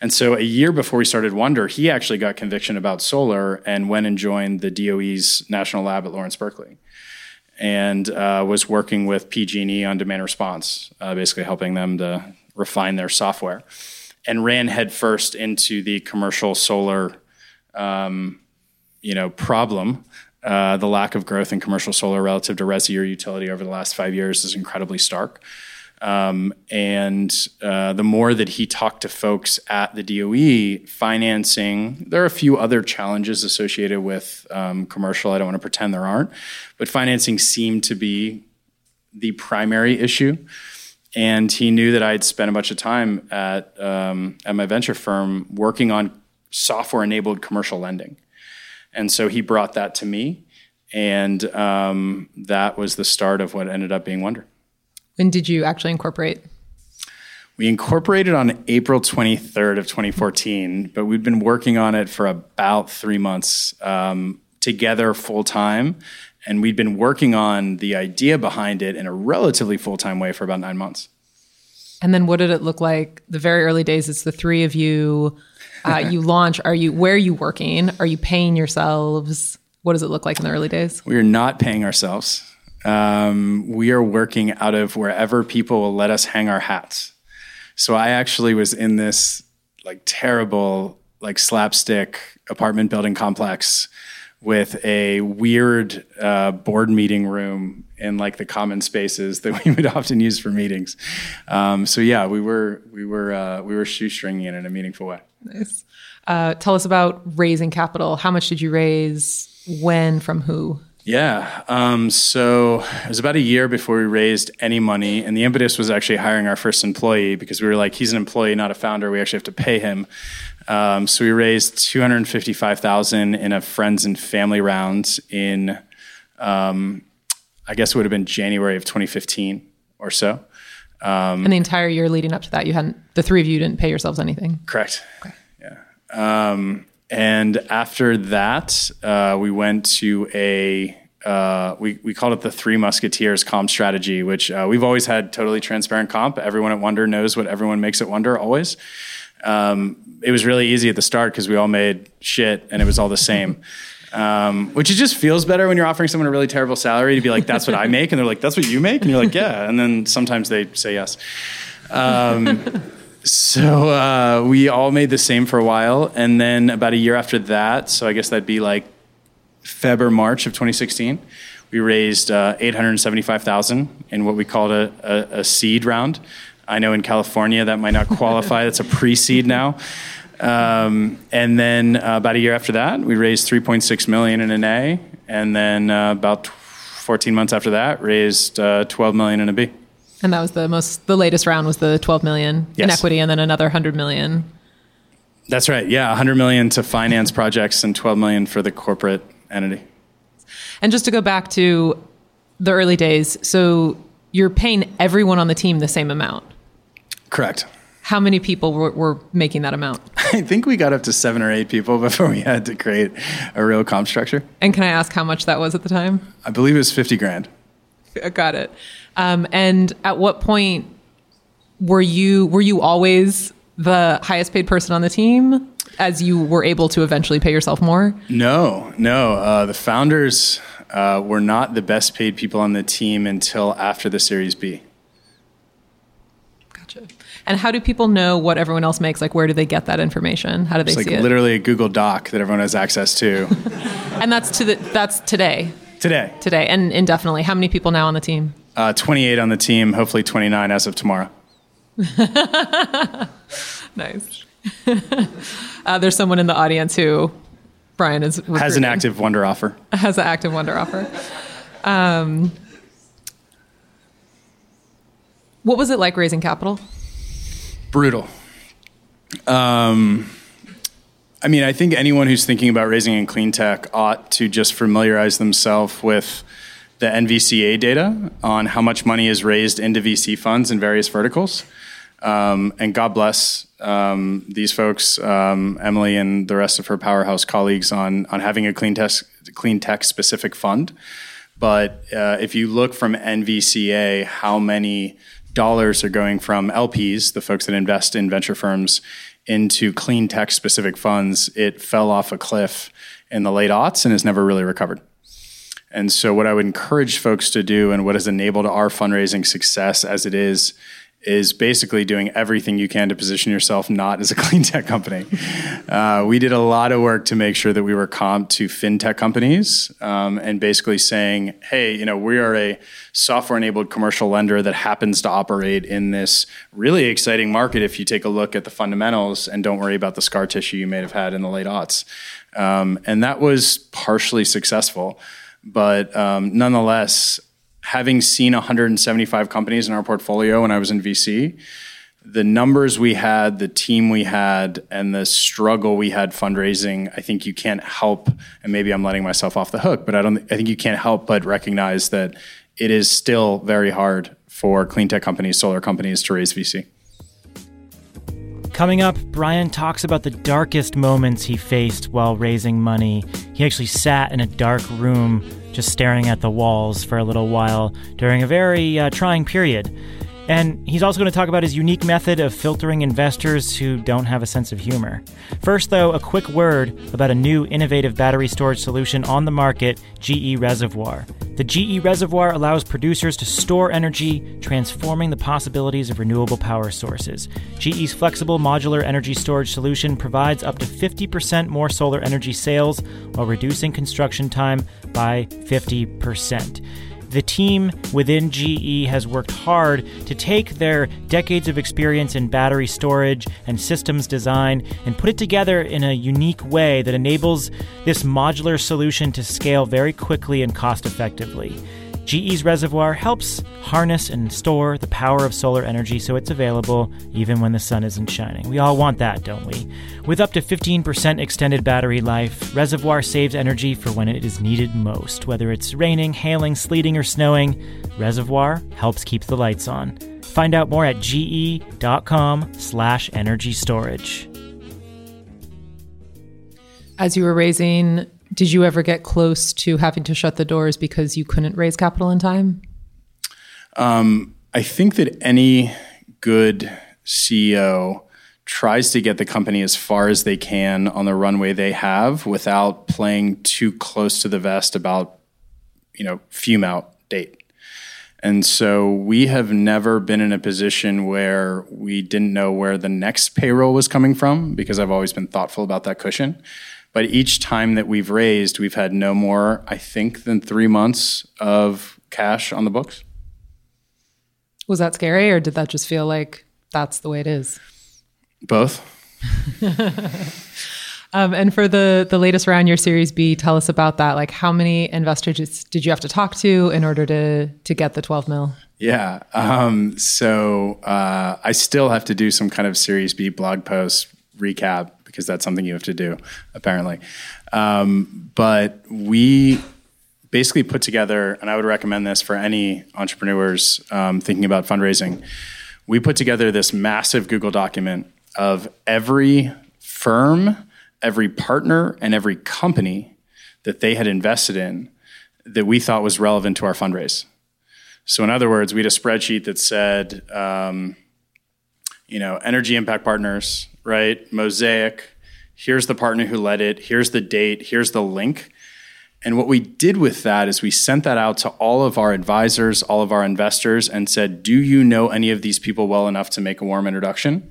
[SPEAKER 2] And so a year before we started Wunder, he actually got conviction about solar and went and joined the DOE's national lab at Lawrence Berkeley and uh, was working with PG&E on demand response, uh, basically helping them to refine their software, and ran headfirst into the commercial solar, um, you know, problem. Uh, the lack of growth in commercial solar relative to resi or utility over the last five years is incredibly stark. Um, and uh, the more that he talked to folks at the DOE, financing, there are a few other challenges associated with um, commercial. I don't want to pretend there aren't, but financing seemed to be the primary issue. And he knew that I had spent a bunch of time at, um, at my venture firm working on software enabled commercial lending. And so he brought that to me. And um, that was the start of what ended up being Wunder.
[SPEAKER 4] When did you actually incorporate?
[SPEAKER 2] We incorporated on April 23rd of 2014, but we'd been working on it for about three months um, together full time. And we'd been working on the idea behind it in a relatively full time way for about nine months.
[SPEAKER 4] And then what did it look like the very early days? It's the three of you. Uh, you launch. Are you where are you working? Are you paying yourselves? What does it look like in the early days?
[SPEAKER 2] We are not paying ourselves. Um, we are working out of wherever people will let us hang our hats. So I actually was in this like terrible, like slapstick apartment building complex with a weird uh, board meeting room in like the common spaces that we would often use for meetings. Um, so yeah, we were we were uh, we were shoestringing it in a meaningful way.
[SPEAKER 4] Nice. Uh, tell us about raising capital. How much did you raise? When? From who?
[SPEAKER 2] Yeah. Um, so it was about a year before we raised any money, and the impetus was actually hiring our first employee because we were like, he's an employee, not a founder. We actually have to pay him. Um, so we raised two hundred fifty-five thousand in a friends and family round in, um, I guess it would have been January of 2015 or so.
[SPEAKER 4] Um, and the entire year leading up to that, you hadn't. The three of you didn't pay yourselves anything.
[SPEAKER 2] Correct. Okay. Yeah. Um, and after that, uh, we went to a uh, we, we called it the Three Musketeers comp strategy, which uh, we've always had totally transparent comp. Everyone at Wunder knows what everyone makes at Wunder always. Um, it was really easy at the start because we all made shit and it was all the same. Um, which it just feels better when you're offering someone a really terrible salary to be like, that's what I make. And they're like, that's what you make? And you're like, yeah. And then sometimes they say yes. Um, so uh, we all made the same for a while. And then about a year after that, so I guess that'd be like Feb or March of 2016, we raised uh, 875,000 in what we called a, a, a, seed round. I know in California that might not qualify. That's a pre-seed now. Um, and then uh, about a year after that, we raised 3.6 million in an A, and then uh, about 14 months after that, raised uh, 12 million in a B.
[SPEAKER 4] And that was the most. The latest round was the 12 million yes. in equity, and then another 100 million.
[SPEAKER 2] That's right. Yeah, 100 million to finance projects and 12 million for the corporate entity.
[SPEAKER 4] And just to go back to the early days, so you're paying everyone on the team the same amount.
[SPEAKER 2] Correct.
[SPEAKER 4] How many people were, were, making that amount?
[SPEAKER 2] I think we got up to seven or eight people before we had to create a real comp structure.
[SPEAKER 4] And can I ask how much that was at the time?
[SPEAKER 2] I believe it was 50 grand.
[SPEAKER 4] Got it. Um, and at what point were you were you always the highest paid person on the team? as you were able to eventually pay yourself more?
[SPEAKER 2] No, no. Uh, the founders uh, we're not the best paid people on the team until after the Series B.
[SPEAKER 4] And how do people know what everyone else makes? Like, where do they get that information? How do they
[SPEAKER 2] It's like
[SPEAKER 4] see it?
[SPEAKER 2] literally a Google Doc that everyone has access to
[SPEAKER 4] And that's to the that's today,
[SPEAKER 2] today.
[SPEAKER 4] today, and indefinitely. How many people now on the team?
[SPEAKER 2] Uh, 28 on the team, hopefully 29 as of tomorrow.
[SPEAKER 4] Nice. uh, there's someone in the audience who Bryan is
[SPEAKER 2] Has an active Wunder offer.
[SPEAKER 4] has an active Wunder offer. Um, what was it like raising capital?
[SPEAKER 2] Brutal. Um, I mean, I think anyone who's thinking about raising in clean tech ought to just familiarize themselves with the NVCA data on how much money is raised into VC funds in various verticals. Um, and God bless um, these folks, um, Emily and the rest of her powerhouse colleagues, on on having a clean tech clean tech specific fund. But uh, if you look from NVCA, how many dollars are going from LPs, the folks that invest in venture firms, into clean tech specific funds, it fell off a cliff in the late aughts and has never really recovered. And so, what I would encourage folks to do, and what has enabled our fundraising success as it is, is basically doing everything you can to position yourself not as a clean tech company. Uh, we did a lot of work to make sure that we were comp to fintech companies um, and basically saying, hey, you know, we are a software enabled commercial lender that happens to operate in this really exciting market if you take a look at the fundamentals and don't worry about the scar tissue you may have had in the late aughts. Um, and that was partially successful. But um, nonetheless, having seen 175 companies in our portfolio when I was in VC, the numbers we had, the team we had, and the struggle we had fundraising, I think you can't help, and maybe I'm letting myself off the hook, but I don't. I think you can't help but recognize that it is still very hard for clean tech companies, solar companies, to raise VC.
[SPEAKER 1] Coming up, Bryan talks about the darkest moments he faced while raising money. He actually sat in a dark room just staring at the walls for a little while during a very uh, trying period. And he's also going to talk about his unique method of filtering investors who don't have a sense of humor. First, though, a quick word about a new innovative battery storage solution on the market, GE Reservoir. The GE Reservoir allows producers to store energy, transforming the possibilities of renewable power sources. GE's flexible modular energy storage solution provides up to 50% more solar energy sales while reducing construction time by 50%. The team within GE has worked hard to take their decades of experience in battery storage and systems design and put it together in a unique way that enables this modular solution to scale very quickly and cost effectively. GE's reservoir helps harness and store the power of solar energy so it's available even when the sun isn't shining. We all want that, don't we? With up to 15% extended battery life, Reservoir saves energy for when it is needed most. Whether it's raining, hailing, sleeting, or snowing, Reservoir helps keep the lights on. Find out more at ge.com slash energy storage.
[SPEAKER 4] As you were raising, did you ever get close to having to shut the doors because you couldn't raise capital in time?
[SPEAKER 2] Um, I think that any good CEO tries to get the company as far as they can on the runway they have without playing too close to the vest about, you know, fume out date. And so we have never been in a position where we didn't know where the next payroll was coming from because I've always been thoughtful about that cushion. But each time that we've raised, we've had no more, I think, than three months of cash on the books.
[SPEAKER 4] Was that scary, or did that just feel like that's the way it is?
[SPEAKER 2] Both.
[SPEAKER 4] Um, and for the the latest round, your Series B, tell us about that. Like, how many investors did you have to talk to in order to to get the twelve mil?
[SPEAKER 2] Yeah. Um, so uh, I still have to do some kind of Series B blog post recap because that's something you have to do, apparently. Um, but we basically put together, and I would recommend this for any entrepreneurs um, thinking about fundraising. We put together this massive Google document of every firm, every partner, and every company that they had invested in that we thought was relevant to our fundraise. So, in other words, we had a spreadsheet that said, um, you know, energy impact partners, right? Mosaic. Here's the partner who led it. Here's the date. Here's the link. And what we did with that is we sent that out to all of our advisors, all of our investors, and said, Do you know any of these people well enough to make a warm introduction?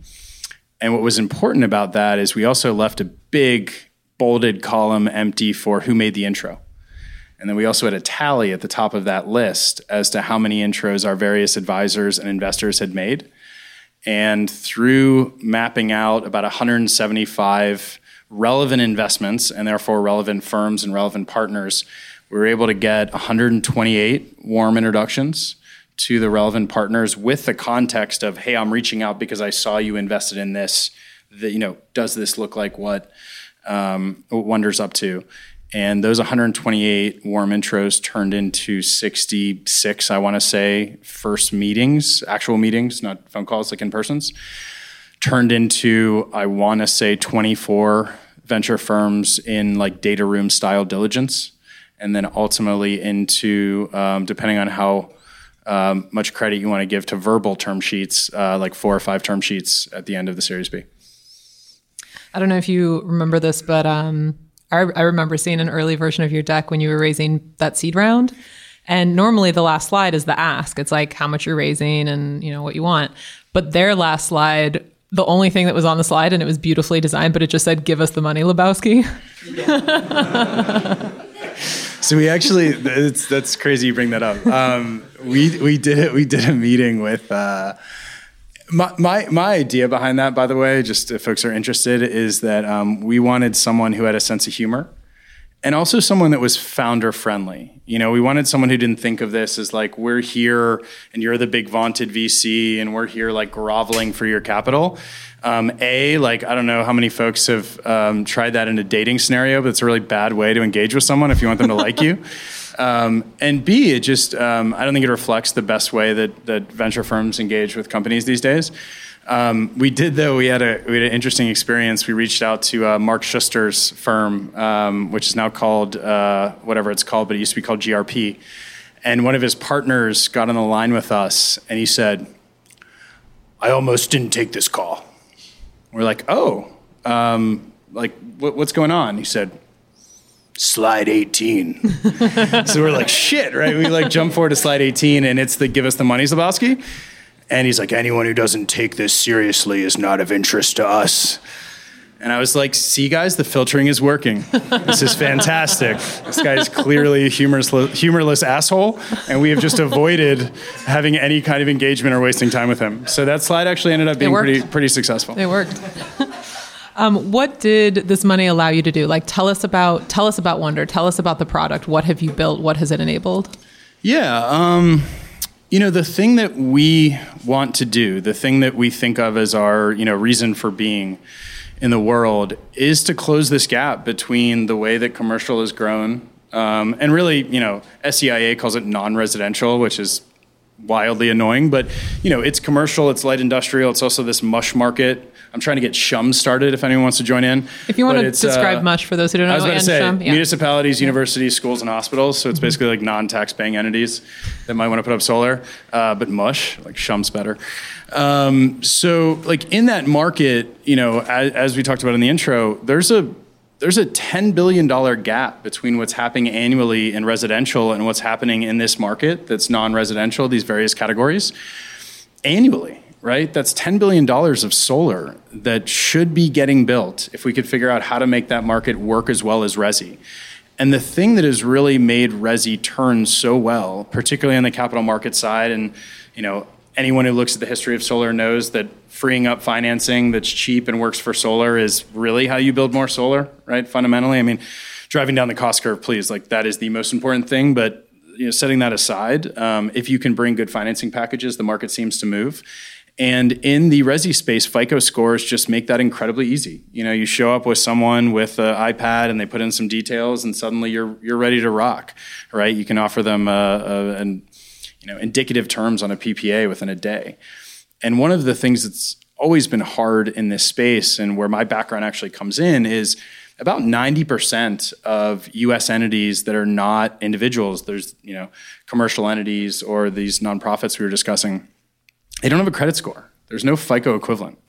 [SPEAKER 2] And what was important about that is we also left a big bolded column empty for who made the intro. And then we also had a tally at the top of that list as to how many intros our various advisors and investors had made. And through mapping out about 175 relevant investments and therefore relevant firms and relevant partners, we were able to get 128 warm introductions to the relevant partners with the context of, hey, I'm reaching out because I saw you invested in this. That you know, does this look like what um, Wunder's up to? And those 128 warm intros turned into 66, I want to say, first meetings, actual meetings, not phone calls like in persons. Turned into, I want to say, 24 venture firms in like data room style diligence. And then ultimately into, um, depending on how um, much credit you want to give to verbal term sheets, uh, like four or five term sheets at the end of the Series B.
[SPEAKER 4] I don't know if you remember this, but um, I, I remember seeing an early version of your deck when you were raising that seed round. And normally the last slide is the ask. It's like how much you're raising and you know what you want. But their last slide, the only thing that was on the slide, and it was beautifully designed, but it just said, "Give us the money, Lebowski."
[SPEAKER 2] so we actually, that's crazy. You bring that up. Um, we we did it. We did a meeting with. Uh, my, my, my idea behind that, by the way, just if folks are interested, is that um, we wanted someone who had a sense of humor and also someone that was founder friendly. You know, we wanted someone who didn't think of this as like, we're here and you're the big vaunted VC and we're here like groveling for your capital. Um, a, like, I don't know how many folks have um, tried that in a dating scenario, but it's a really bad way to engage with someone if you want them to like you. Um, and B, it just, um, I don't think it reflects the best way that, that venture firms engage with companies these days. Um, we did, though, we had, a, we had an interesting experience. We reached out to uh, Mark Suster's firm, um, which is now called uh, whatever it's called, but it used to be called GRP. And one of his partners got on the line with us and he said, I almost didn't take this call. We're like, oh, um, like, what, what's going on? He said, slide 18. so we're like, shit, right? We like jump forward to slide 18 and it's the give us the money, Lebowski. And he's like, anyone who doesn't take this seriously is not of interest to us. And I was like, see, guys, the filtering is working. This is fantastic. this guy is clearly a humorless, humorless asshole, and we have just avoided having any kind of engagement or wasting time with him. So that slide actually ended up being pretty, pretty successful.
[SPEAKER 4] It worked. Um, what did this money allow you to do? Like, tell us about tell us about Wunder. Tell us about the product. What have you built? What has it enabled?
[SPEAKER 2] Yeah, um, you know, the thing that we want to do, the thing that we think of as our you know reason for being in the world, is to close this gap between the way that commercial has grown. Um, and really, you know, SEIA calls it non-residential, which is wildly annoying. But you know, it's commercial, it's light industrial, it's also this mush market. I'm trying to get Shum started if anyone wants to join in.
[SPEAKER 4] If you want to describe uh, much for those who don't know, I
[SPEAKER 2] was about to say Shum, yeah. municipalities, universities, schools, and hospitals. So it's mm-hmm. basically like non-tax paying entities that might want to put up solar, uh, but mush like Shum's better. Um, so like in that market, you know, as, as we talked about in the intro, there's a there's a $10 billion gap between what's happening annually in residential and what's happening in this market that's non residential, these various categories, annually, right? That's $10 billion of solar that should be getting built if we could figure out how to make that market work as well as Resi. And the thing that has really made Resi turn so well, particularly on the capital market side, and you know, anyone who looks at the history of solar knows that freeing up financing that's cheap and works for solar is really how you build more solar, right? Fundamentally, I mean, driving down the cost curve, please, like that is the most important thing. But you know, setting that aside, um, if you can bring good financing packages, the market seems to move. And in the Resi space, FICO scores just make that incredibly easy. You know, you show up with someone with an iPad and they put in some details, and suddenly you're you're ready to rock, right? You can offer them a, a, an you know, indicative terms on a PPA within a day. And one of the things that's always been hard in this space and where my background actually comes in is about 90% of US entities that are not individuals, there's, you know, commercial entities or these nonprofits we were discussing, they don't have a credit score. There's no FICO equivalent.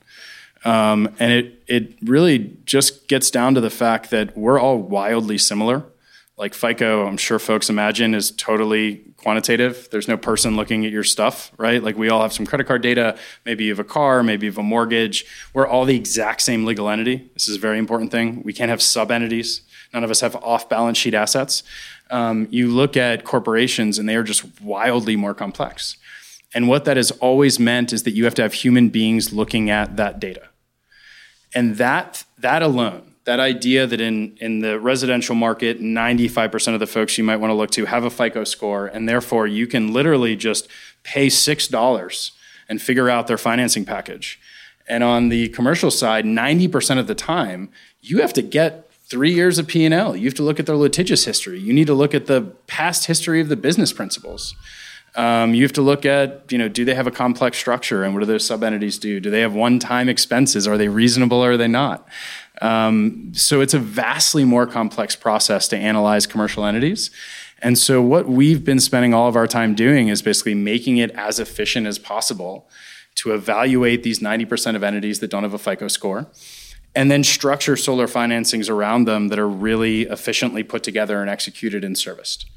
[SPEAKER 2] Um, and it, it really just gets down to the fact that we're all wildly similar Like FICO, I'm sure folks imagine is totally quantitative. There's no person looking at your stuff, right? Like we all have some credit card data. Maybe you have a car, maybe you have a mortgage. We're all the exact same legal entity. This is a very important thing. We can't have sub entities. None of us have off balance sheet assets. Um, you look at corporations and they are just wildly more complex. And what that has always meant is that you have to have human beings looking at that data. And that, that alone, that idea that in, in the residential market, 95% of the folks you might want to look to have a FICO score, and therefore you can literally just pay $6 and figure out their financing package. And on the commercial side, 90% of the time, you have to get three years of P&L. You have to look at their litigious history. You need to look at the past history of the business principals. Um, you have to look at, you know, do they have a complex structure and what do their sub entities do? Do they have one time expenses? Are they reasonable or are they not? Um, so it's a vastly more complex process to analyze commercial entities. And so what we've been spending all of our time doing is basically making it as efficient as possible to evaluate these 90% of entities that don't have a FICO score and then structure solar financings around them that are really efficiently put together and executed and serviced.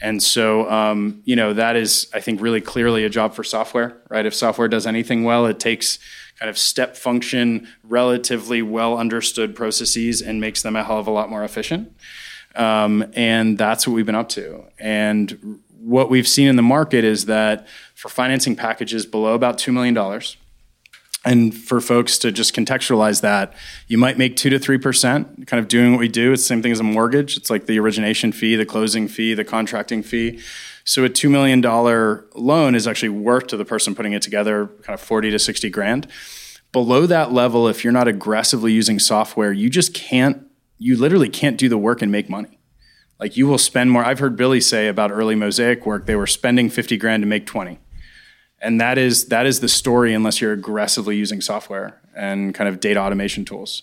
[SPEAKER 2] And so, um, you know, that is, I think, really clearly a job for software, right? If software does anything well, it takes kind of step function, relatively well understood processes and makes them a hell of a lot more efficient. Um, and that's what we've been up to. And what we've seen in the market is that for financing packages below about $2 million, and for folks to just contextualize that, you might make two to three percent, kind of doing what we do. It's the same thing as a mortgage. It's like the origination fee, the closing fee, the contracting fee. So a two million dollar loan is actually worth to the person putting it together, kind of forty to sixty grand. Below that level, if you're not aggressively using software, you just can't. You literally can't do the work and make money. Like you will spend more. I've heard Billy say about early Mosaic work, they were spending fifty grand to make twenty and that is that is the story unless you're aggressively using software and kind of data automation tools.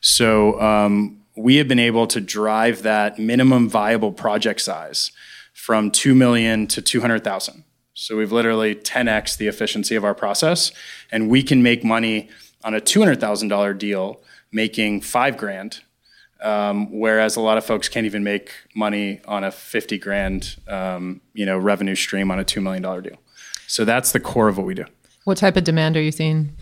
[SPEAKER 2] So um, we have been able to drive that minimum viable project size from 2 million to 200000 so we've literally 10x the efficiency of our process and we can make money on a $200000 deal making five grand um, whereas a lot of folks can't even make money on a 50 grand um, you know revenue stream on a $2 million deal so that's the core of what we do.
[SPEAKER 4] What type of demand are you seeing?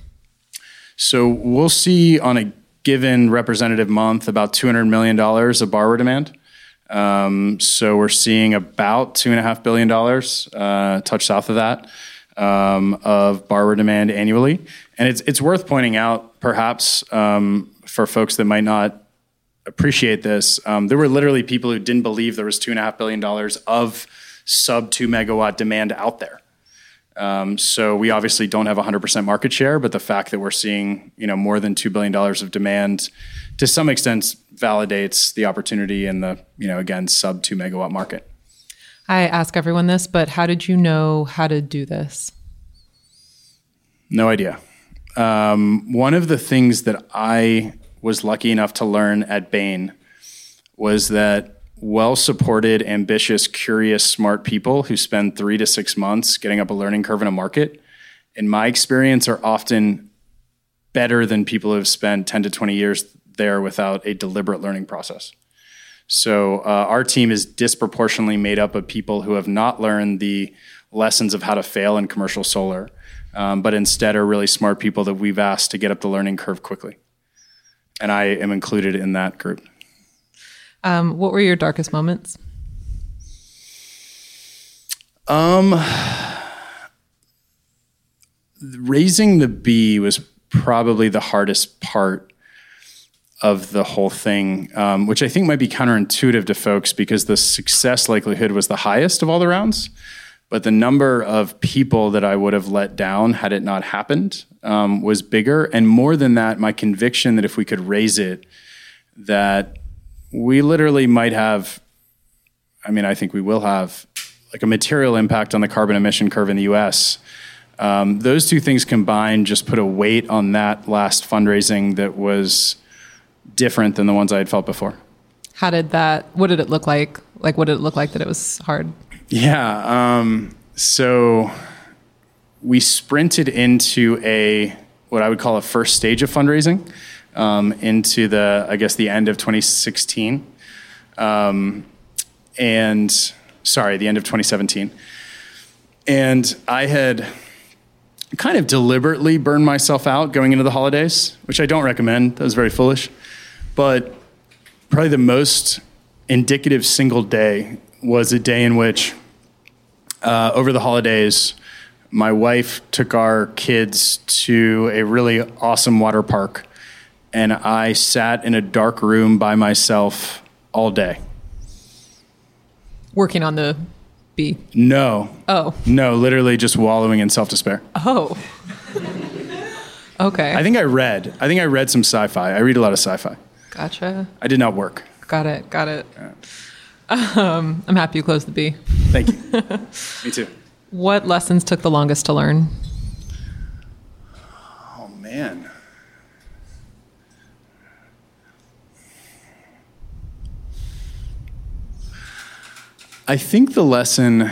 [SPEAKER 2] So we'll see on a given representative month about $200 million of borrower demand. Um, so we're seeing about $2.5 billion, uh, touch south of that, um, of borrower demand annually. And it's, it's worth pointing out, perhaps um, for folks that might not appreciate this, um, there were literally people who didn't believe there was $2.5 billion of sub 2 megawatt demand out there. Um, so we obviously don't have 100% market share, but the fact that we're seeing you know more than two billion dollars of demand, to some extent, validates the opportunity in the you know again sub two megawatt market.
[SPEAKER 4] I ask everyone this, but how did you know how to do this?
[SPEAKER 2] No idea. Um, one of the things that I was lucky enough to learn at Bain was that well supported, ambitious, curious, smart people who spend three to six months getting up a learning curve in a market, in my experience, are often better than people who have spent 10 to 20 years there without a deliberate learning process. So, uh, our team is disproportionately made up of people who have not learned the lessons of how to fail in commercial solar, um, but instead are really smart people that we've asked to get up the learning curve quickly. And I am included in that group.
[SPEAKER 4] Um, what were your darkest moments?
[SPEAKER 2] Um, raising the bee was probably the hardest part of the whole thing, um, which I think might be counterintuitive to folks because the success likelihood was the highest of all the rounds, but the number of people that I would have let down had it not happened um, was bigger. And more than that, my conviction that if we could raise it, that we literally might have, I mean, I think we will have like a material impact on the carbon emission curve in the US. Um, those two things combined just put a weight on that last fundraising that was different than the ones I had felt before.
[SPEAKER 4] How did that, what did it look like? Like, what did it look like that it was hard?
[SPEAKER 2] Yeah. Um, so we sprinted into a, what I would call a first stage of fundraising um, into the, I guess, the end of 2016. Um, and sorry, the end of 2017. And I had kind of deliberately burned myself out going into the holidays, which I don't recommend. That was very foolish. But probably the most indicative single day was a day in which, uh, over the holidays, my wife took our kids to a really awesome water park, and I sat in a dark room by myself all day.
[SPEAKER 4] Working on the bee.
[SPEAKER 2] No.
[SPEAKER 4] Oh.
[SPEAKER 2] No, literally just wallowing in self despair.
[SPEAKER 4] Oh. okay.
[SPEAKER 2] I think I read. I think I read some sci fi. I read a lot of sci fi.
[SPEAKER 4] gotcha.
[SPEAKER 2] I did not work.
[SPEAKER 4] Got it. Got it. Um, I'm happy you closed the bee.
[SPEAKER 2] Thank you. Me too.
[SPEAKER 4] What lessons took the longest to learn?
[SPEAKER 2] Oh, man. I think the lesson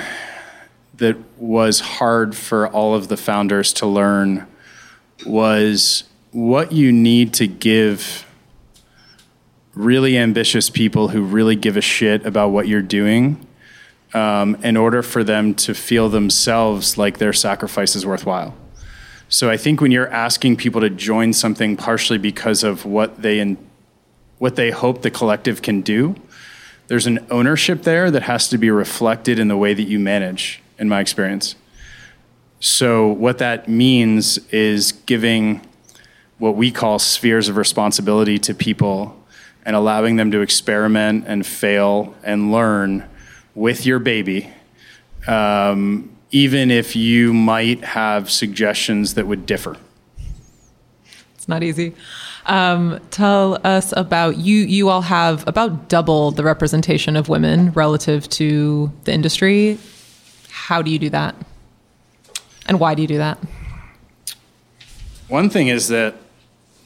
[SPEAKER 2] that was hard for all of the founders to learn was what you need to give really ambitious people who really give a shit about what you're doing um, in order for them to feel themselves like their sacrifice is worthwhile. So I think when you're asking people to join something partially because of what they in, what they hope the collective can do, there's an ownership there that has to be reflected in the way that you manage, in my experience. So, what that means is giving what we call spheres of responsibility to people and allowing them to experiment and fail and learn with your baby, um, even if you might have suggestions that would differ.
[SPEAKER 4] It's not easy. Um, tell us about you. You all have about double the representation of women relative to the industry. How do you do that? And why do you do that?
[SPEAKER 2] One thing is that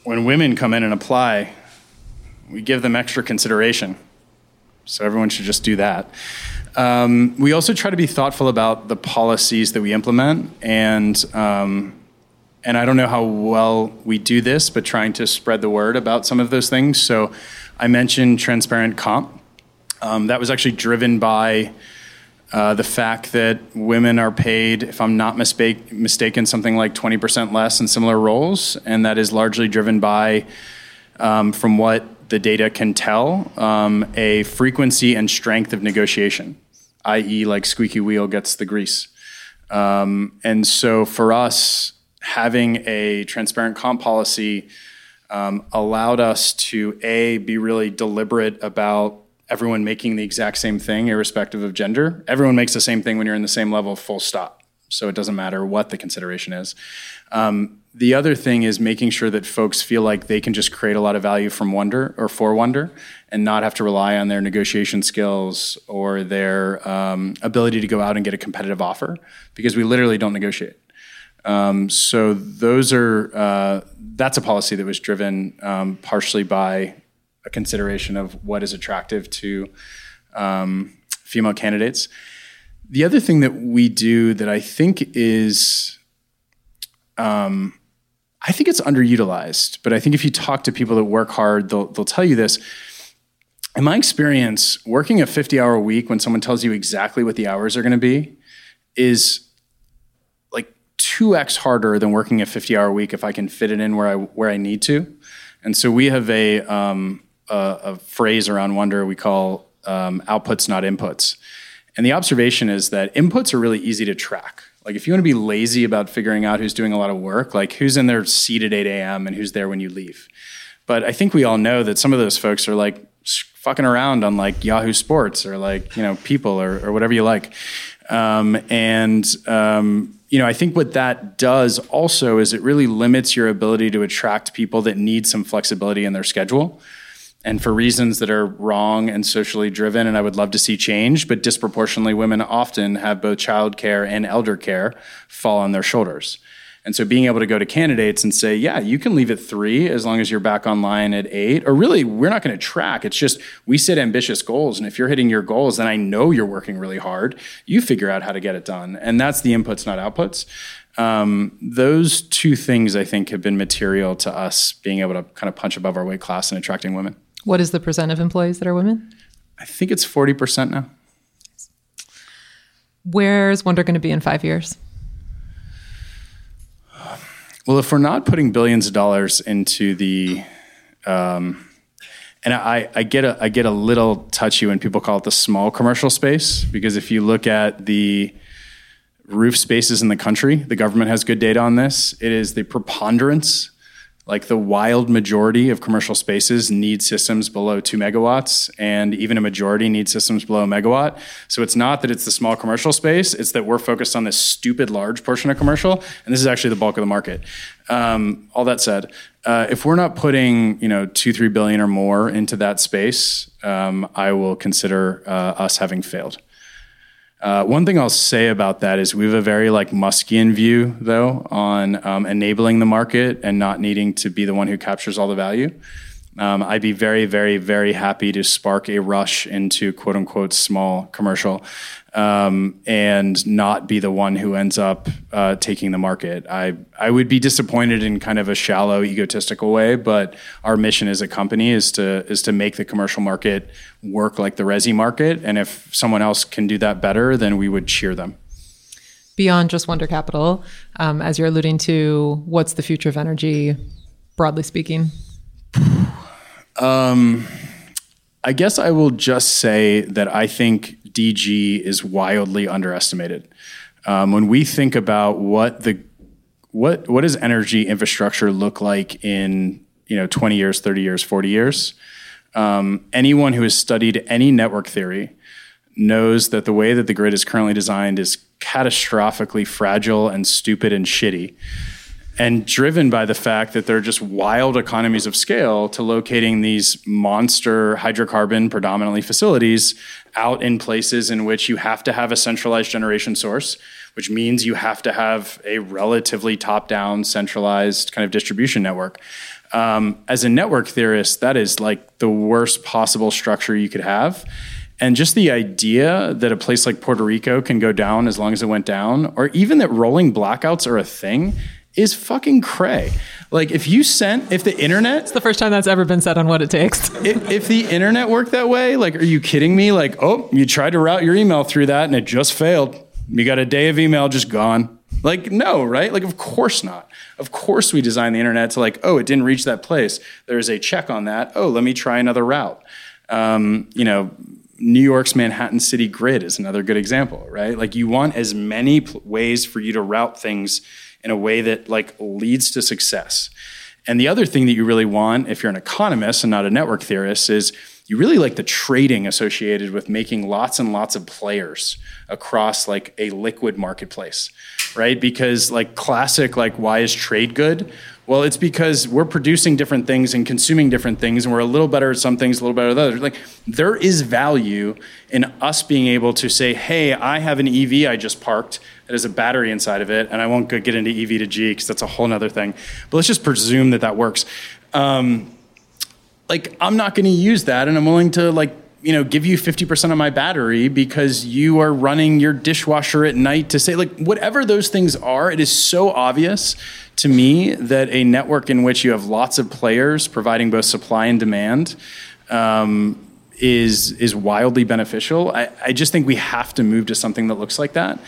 [SPEAKER 2] when women come in and apply, we give them extra consideration. So everyone should just do that. Um, we also try to be thoughtful about the policies that we implement, and um, and I don't know how well we do this, but trying to spread the word about some of those things. So I mentioned transparent comp. Um, that was actually driven by uh, the fact that women are paid, if I'm not mistake, mistaken, something like 20% less in similar roles, and that is largely driven by, um, from what the data can tell, um, a frequency and strength of negotiation, i.e., like squeaky wheel gets the grease. Um, and so for us, having a transparent comp policy um, allowed us to a be really deliberate about everyone making the exact same thing irrespective of gender. Everyone makes the same thing when you're in the same level full stop. So it doesn't matter what the consideration is. Um, the other thing is making sure that folks feel like they can just create a lot of value from Wunder or for Wunder and not have to rely on their negotiation skills or their um, ability to go out and get a competitive offer because we literally don't negotiate um, so those are uh, that's a policy that was driven um, partially by a consideration of what is attractive to um, female candidates. The other thing that we do that I think is, um, I think it's underutilized, but I think if you talk to people that work hard, they'll they'll tell you this. In my experience, working a 50 hour week when someone tells you exactly what the hours are going to be is 2x harder than working a 50 hour week if I can fit it in where I where I need to. And so we have a um, a, a, phrase around Wunder we call um, outputs, not inputs. And the observation is that inputs are really easy to track. Like if you want to be lazy about figuring out who's doing a lot of work, like who's in their seat at 8 a.m. and who's there when you leave. But I think we all know that some of those folks are like fucking around on like Yahoo Sports or like you know People or, or whatever you like. Um, and um, you know, I think what that does also is it really limits your ability to attract people that need some flexibility in their schedule. And for reasons that are wrong and socially driven, and I would love to see change, but disproportionately, women often have both childcare and elder care fall on their shoulders. And so being able to go to candidates and say, yeah, you can leave at three as long as you're back online at eight, or really, we're not going to track. It's just we set ambitious goals. And if you're hitting your goals, then I know you're working really hard. You figure out how to get it done. And that's the inputs, not outputs. Um, those two things I think have been material to us being able to kind of punch above our weight class and attracting women.
[SPEAKER 4] What is the percent of employees that are women?
[SPEAKER 2] I think it's 40% now.
[SPEAKER 4] Where's Wunder going to be in five years?
[SPEAKER 2] Well, if we're not putting billions of dollars into the, um, and I, I get a I get a little touchy when people call it the small commercial space because if you look at the roof spaces in the country, the government has good data on this. It is the preponderance like the wild majority of commercial spaces need systems below two megawatts, and even a majority need systems below a megawatt. So it's not that it's the small commercial space, it's that we're focused on this stupid large portion of commercial, and this is actually the bulk of the market. Um, all that said, uh, if we're not putting you know two three billion or more into that space, um, I will consider uh, us having failed. Uh, one thing I'll say about that is we have a very like Muskian view, though, on um, enabling the market and not needing to be the one who captures all the value. Um, I'd be very, very, very happy to spark a rush into quote unquote small commercial um, and not be the one who ends up uh, taking the market. I, I would be disappointed in kind of a shallow, egotistical way, but our mission as a company is to, is to make the commercial market work like the resi market. And if someone else can do that better, then we would cheer them
[SPEAKER 4] beyond just Wunder Capital, um, as you're alluding to, what's the future of energy, broadly speaking?
[SPEAKER 2] Um, I guess I will just say that I think DG is wildly underestimated. Um, when we think about what the what what does energy infrastructure look like in you know 20 years, 30 years, 40 years, um, anyone who has studied any network theory knows that the way that the grid is currently designed is catastrophically fragile and stupid and shitty and driven by the fact that there are just wild economies of scale to locating these monster hydrocarbon predominantly facilities out in places in which you have to have a centralized generation source, which means you have to have a relatively top down centralized kind of distribution network. Um, as a network theorist, that is like the worst possible structure you could have. And just the idea that a place like Puerto Rico can go down as long as it went down, or even that rolling blackouts are a thing, is fucking cray. Like if you sent, if the internet,
[SPEAKER 4] it's the first time that's ever been said on Watt It Takes.
[SPEAKER 2] if, if, the internet worked that way, like, are you kidding me? Like, oh, you tried to route your email through that and it just failed. You got a day of email just gone. Like, no, right? Like, of course not. Of course, we designed the internet to like, oh, it didn't reach that place. There's a check on that. Oh, let me try another route. Um, you know, New York's Manhattan City grid is another good example, right? Like, you want as many pl- ways for you to route things in a way that like leads to success. And the other thing that you really want, if you're an economist and not a network theorist, is you really like the trading associated with making lots and lots of players across like a liquid marketplace, right? Because like classic, like why is trade good? Well, it's because we're producing different things and consuming different things, and we're a little better at some things, a little better at others. Like there is value in us being able to say, "Hey, I have an EV I just parked that has a battery inside of it," and I won't get into EV to G because that's a whole other thing. But let's just presume that that works. Um, like I'm not going to use that, and I'm willing to like you know give you 50% of my battery because you are running your dishwasher at night to say like whatever those things are it is so obvious to me that a network in which you have lots of players providing both supply and demand um, is is wildly beneficial. I, I just think we have to move to something that looks like that.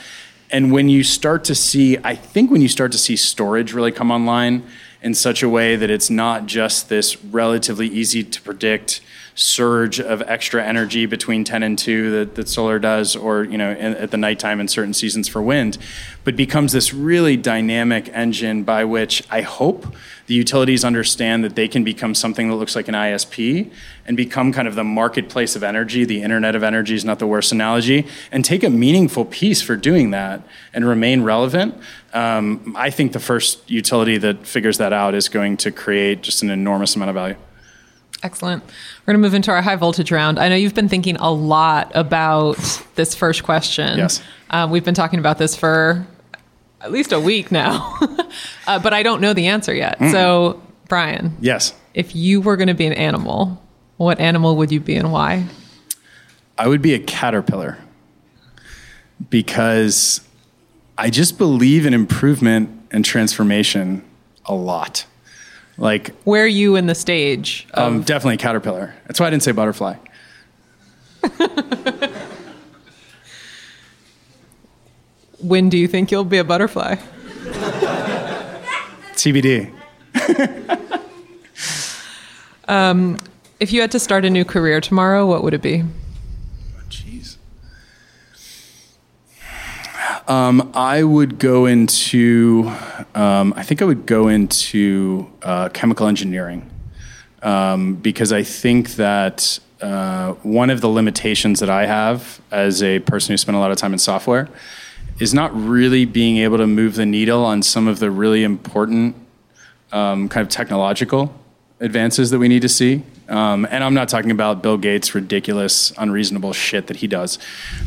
[SPEAKER 2] And when you start to see i think when you start to see storage really come online in such a way that it's not just this relatively easy to predict surge of extra energy between 10 and 2 that, that solar does or you know in, at the nighttime in certain seasons for wind but becomes this really dynamic engine by which i hope the utilities understand that they can become something that looks like an isp and become kind of the marketplace of energy the internet of energy is not the worst analogy and take a meaningful piece for doing that and remain relevant um, i think the first utility that figures that out is going to create just an enormous amount of value
[SPEAKER 4] Excellent. We're going to move into our high voltage round. I know you've been thinking a lot about this first question.
[SPEAKER 2] Yes.
[SPEAKER 4] Um, we've been talking about this for at least a week now, uh, but I don't know the answer yet. Mm. So, Bryan.
[SPEAKER 2] Yes.
[SPEAKER 4] If you were going to be an animal, what animal would you be and why?
[SPEAKER 2] I would be a caterpillar because I just believe in improvement and transformation a lot. Like
[SPEAKER 4] where are you in the stage?
[SPEAKER 2] Um, definitely caterpillar. That's why I didn't say butterfly.
[SPEAKER 4] When do you think you'll be a butterfly?
[SPEAKER 2] TBD.
[SPEAKER 4] Um, if you had to start a new career tomorrow, what would it be?
[SPEAKER 2] Um, I would go into. Um, I think I would go into uh, chemical engineering um, because I think that uh, one of the limitations that I have as a person who spent a lot of time in software is not really being able to move the needle on some of the really important um, kind of technological advances that we need to see. Um, and I'm not talking about Bill Gates' ridiculous, unreasonable shit that he does.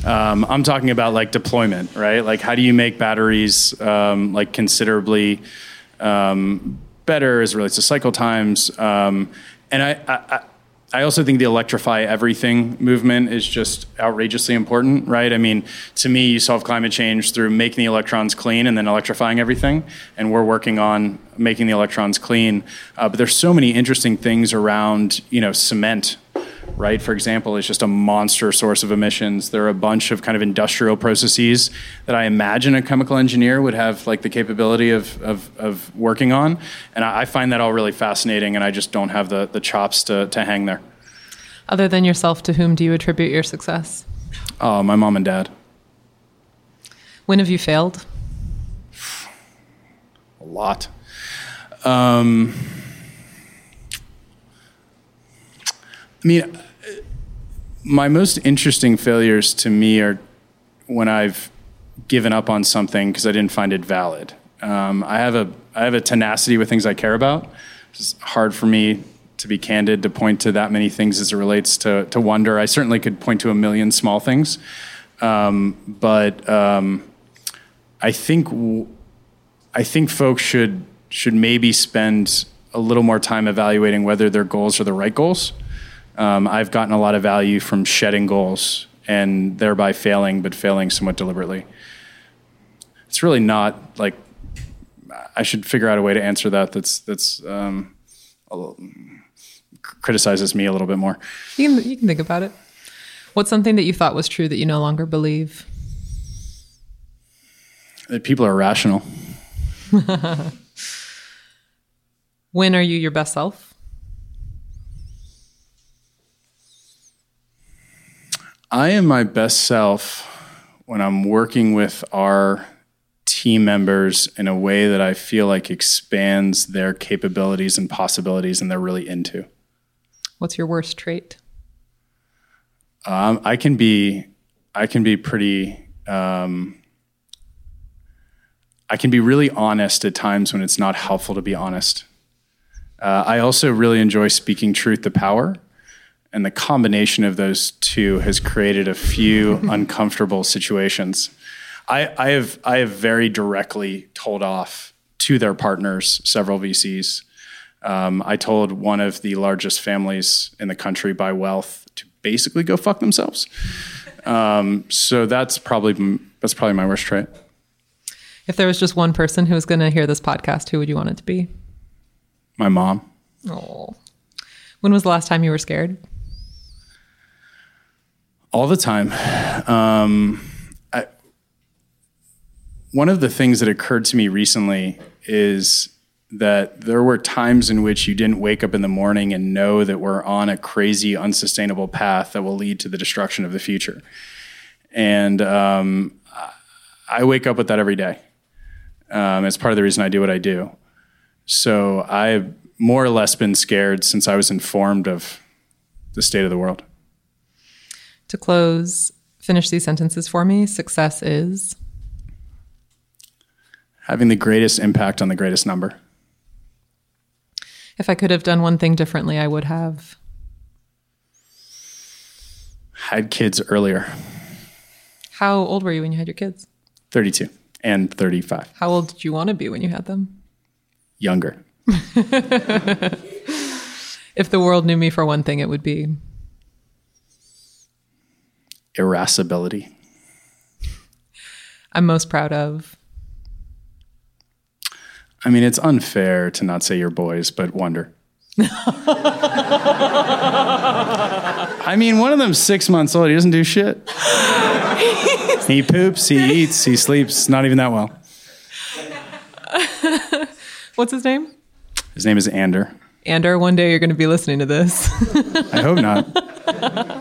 [SPEAKER 2] Um, I'm talking about like deployment, right? Like, how do you make batteries um, like considerably um, better as relates to cycle times? Um, and I, I, I also think the electrify everything movement is just outrageously important, right? I mean, to me, you solve climate change through making the electrons clean and then electrifying everything. And we're working on making the electrons clean. Uh, but there's so many interesting things around, you know, cement, right? For example, is just a monster source of emissions. There are a bunch of kind of industrial processes that I imagine a chemical engineer would have like the capability of, of, of working on. And I, I find that all really fascinating, and I just don't have the, the chops to, to hang there.
[SPEAKER 4] Other than yourself, to whom do you attribute your success?
[SPEAKER 2] Oh, my mom and dad.
[SPEAKER 4] When have you failed?
[SPEAKER 2] A lot. Um, I mean, my most interesting failures to me are when I've given up on something because I didn't find it valid. Um, I have a I have a tenacity with things I care about. It's hard for me to be candid to point to that many things as it relates to to Wunder. I certainly could point to a million small things, um, but um, I think w- I think folks should should maybe spend a little more time evaluating whether their goals are the right goals. Um, I've gotten a lot of value from shedding goals and thereby failing, but failing somewhat deliberately. It's really not like I should figure out a way to answer that. That's that's um, a little, criticizes me a little bit more.
[SPEAKER 4] You can, you can think about it. What's something that you thought was true that you no longer believe?
[SPEAKER 2] That people are rational.
[SPEAKER 4] When are you your best self?
[SPEAKER 2] I am my best self when I'm working with our team members in a way that I feel like expands their capabilities and possibilities and they're really into.
[SPEAKER 4] What's your worst trait?
[SPEAKER 2] Um, I can be, I can be pretty, um, I can be really honest at times when it's not helpful to be honest. Uh, I also really enjoy speaking truth to power. And the combination of those two has created a few uncomfortable situations. I, I, have, I have very directly told off to their partners, several VCs. Um, I told one of the largest families in the country by wealth to basically go fuck themselves. Um, so that's probably that's probably my worst trait.
[SPEAKER 4] If there was just one person who was going to hear this podcast, who would you want it to be?
[SPEAKER 2] My mom.
[SPEAKER 4] Oh. When was the last time you were scared?
[SPEAKER 2] All the time. Um, I, one of the things that occurred to me recently is that there were times in which you didn't wake up in the morning and know that we're on a crazy, unsustainable path that will lead to the destruction of the future. And um, I wake up with that every day. Um, it's part of the reason I do what I do. So I've more or less been scared since I was informed of the state of the world.
[SPEAKER 4] To close, finish these sentences for me. Success is
[SPEAKER 2] having the greatest impact on the greatest number.
[SPEAKER 4] If I could have done one thing differently, I would have
[SPEAKER 2] had kids earlier.
[SPEAKER 4] How old were you when you had your kids?
[SPEAKER 2] 32 and 35.
[SPEAKER 4] How old did you want to be when you had them?
[SPEAKER 2] Younger.
[SPEAKER 4] If the world knew me for one thing, it would be
[SPEAKER 2] Irascibility.
[SPEAKER 4] I'm most proud of.
[SPEAKER 2] I mean, it's unfair to not say your boys, but Wunder. I mean, one of them's six months old. He doesn't do shit. He poops, he eats, he sleeps, not even that well.
[SPEAKER 4] What's his name?
[SPEAKER 2] His name is Ander.
[SPEAKER 4] Ander, one day you're going to be listening to this.
[SPEAKER 2] I hope not.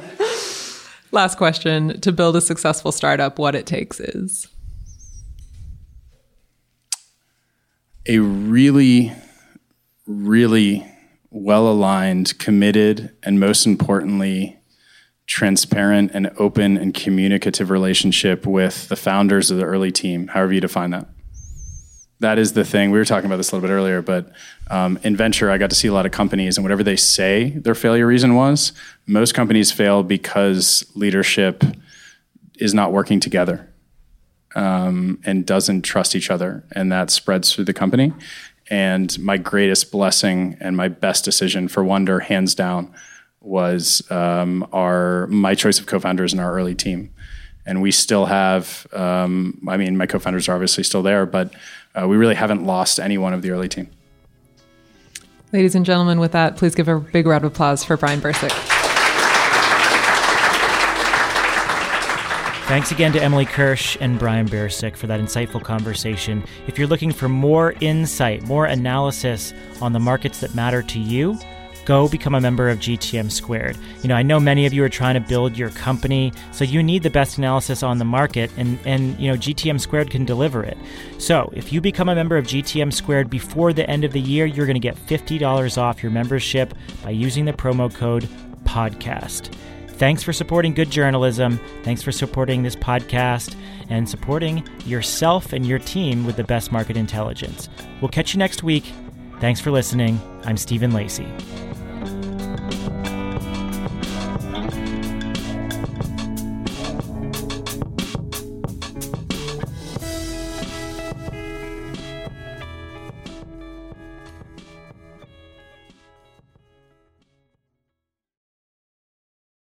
[SPEAKER 4] Last question To build a successful startup, what it takes is?
[SPEAKER 2] A really, really well aligned, committed, and most importantly, transparent and open and communicative relationship with the founders of the early team, however you define that. That is the thing. We were talking about this a little bit earlier, but um, in venture, I got to see a lot of companies, and whatever they say their failure reason was, most companies fail because leadership is not working together um, and doesn't trust each other, and that spreads through the company. And my greatest blessing and my best decision for Wunder, hands down, was um, our my choice of co-founders in our early team, and we still have. Um, I mean, my co-founders are obviously still there, but uh, we really haven't lost anyone of the early team.
[SPEAKER 4] Ladies and gentlemen, with that, please give a big round of applause for Bryan Birsic.
[SPEAKER 1] Thanks again to Emily Kirsch and Bryan Birsic for that insightful conversation. If you're looking for more insight, more analysis on the markets that matter to you, go become a member of GTM Squared. You know, I know many of you are trying to build your company, so you need the best analysis on the market, and, and you know, GTM Squared can deliver it. So if you become a member of GTM Squared before the end of the year, you're going to get $50 off your membership by using the promo code PODCAST. Thanks for supporting good journalism. Thanks for supporting this podcast and supporting yourself and your team with the best market intelligence. We'll catch you next week. Thanks for listening. I'm Stephen Lacey.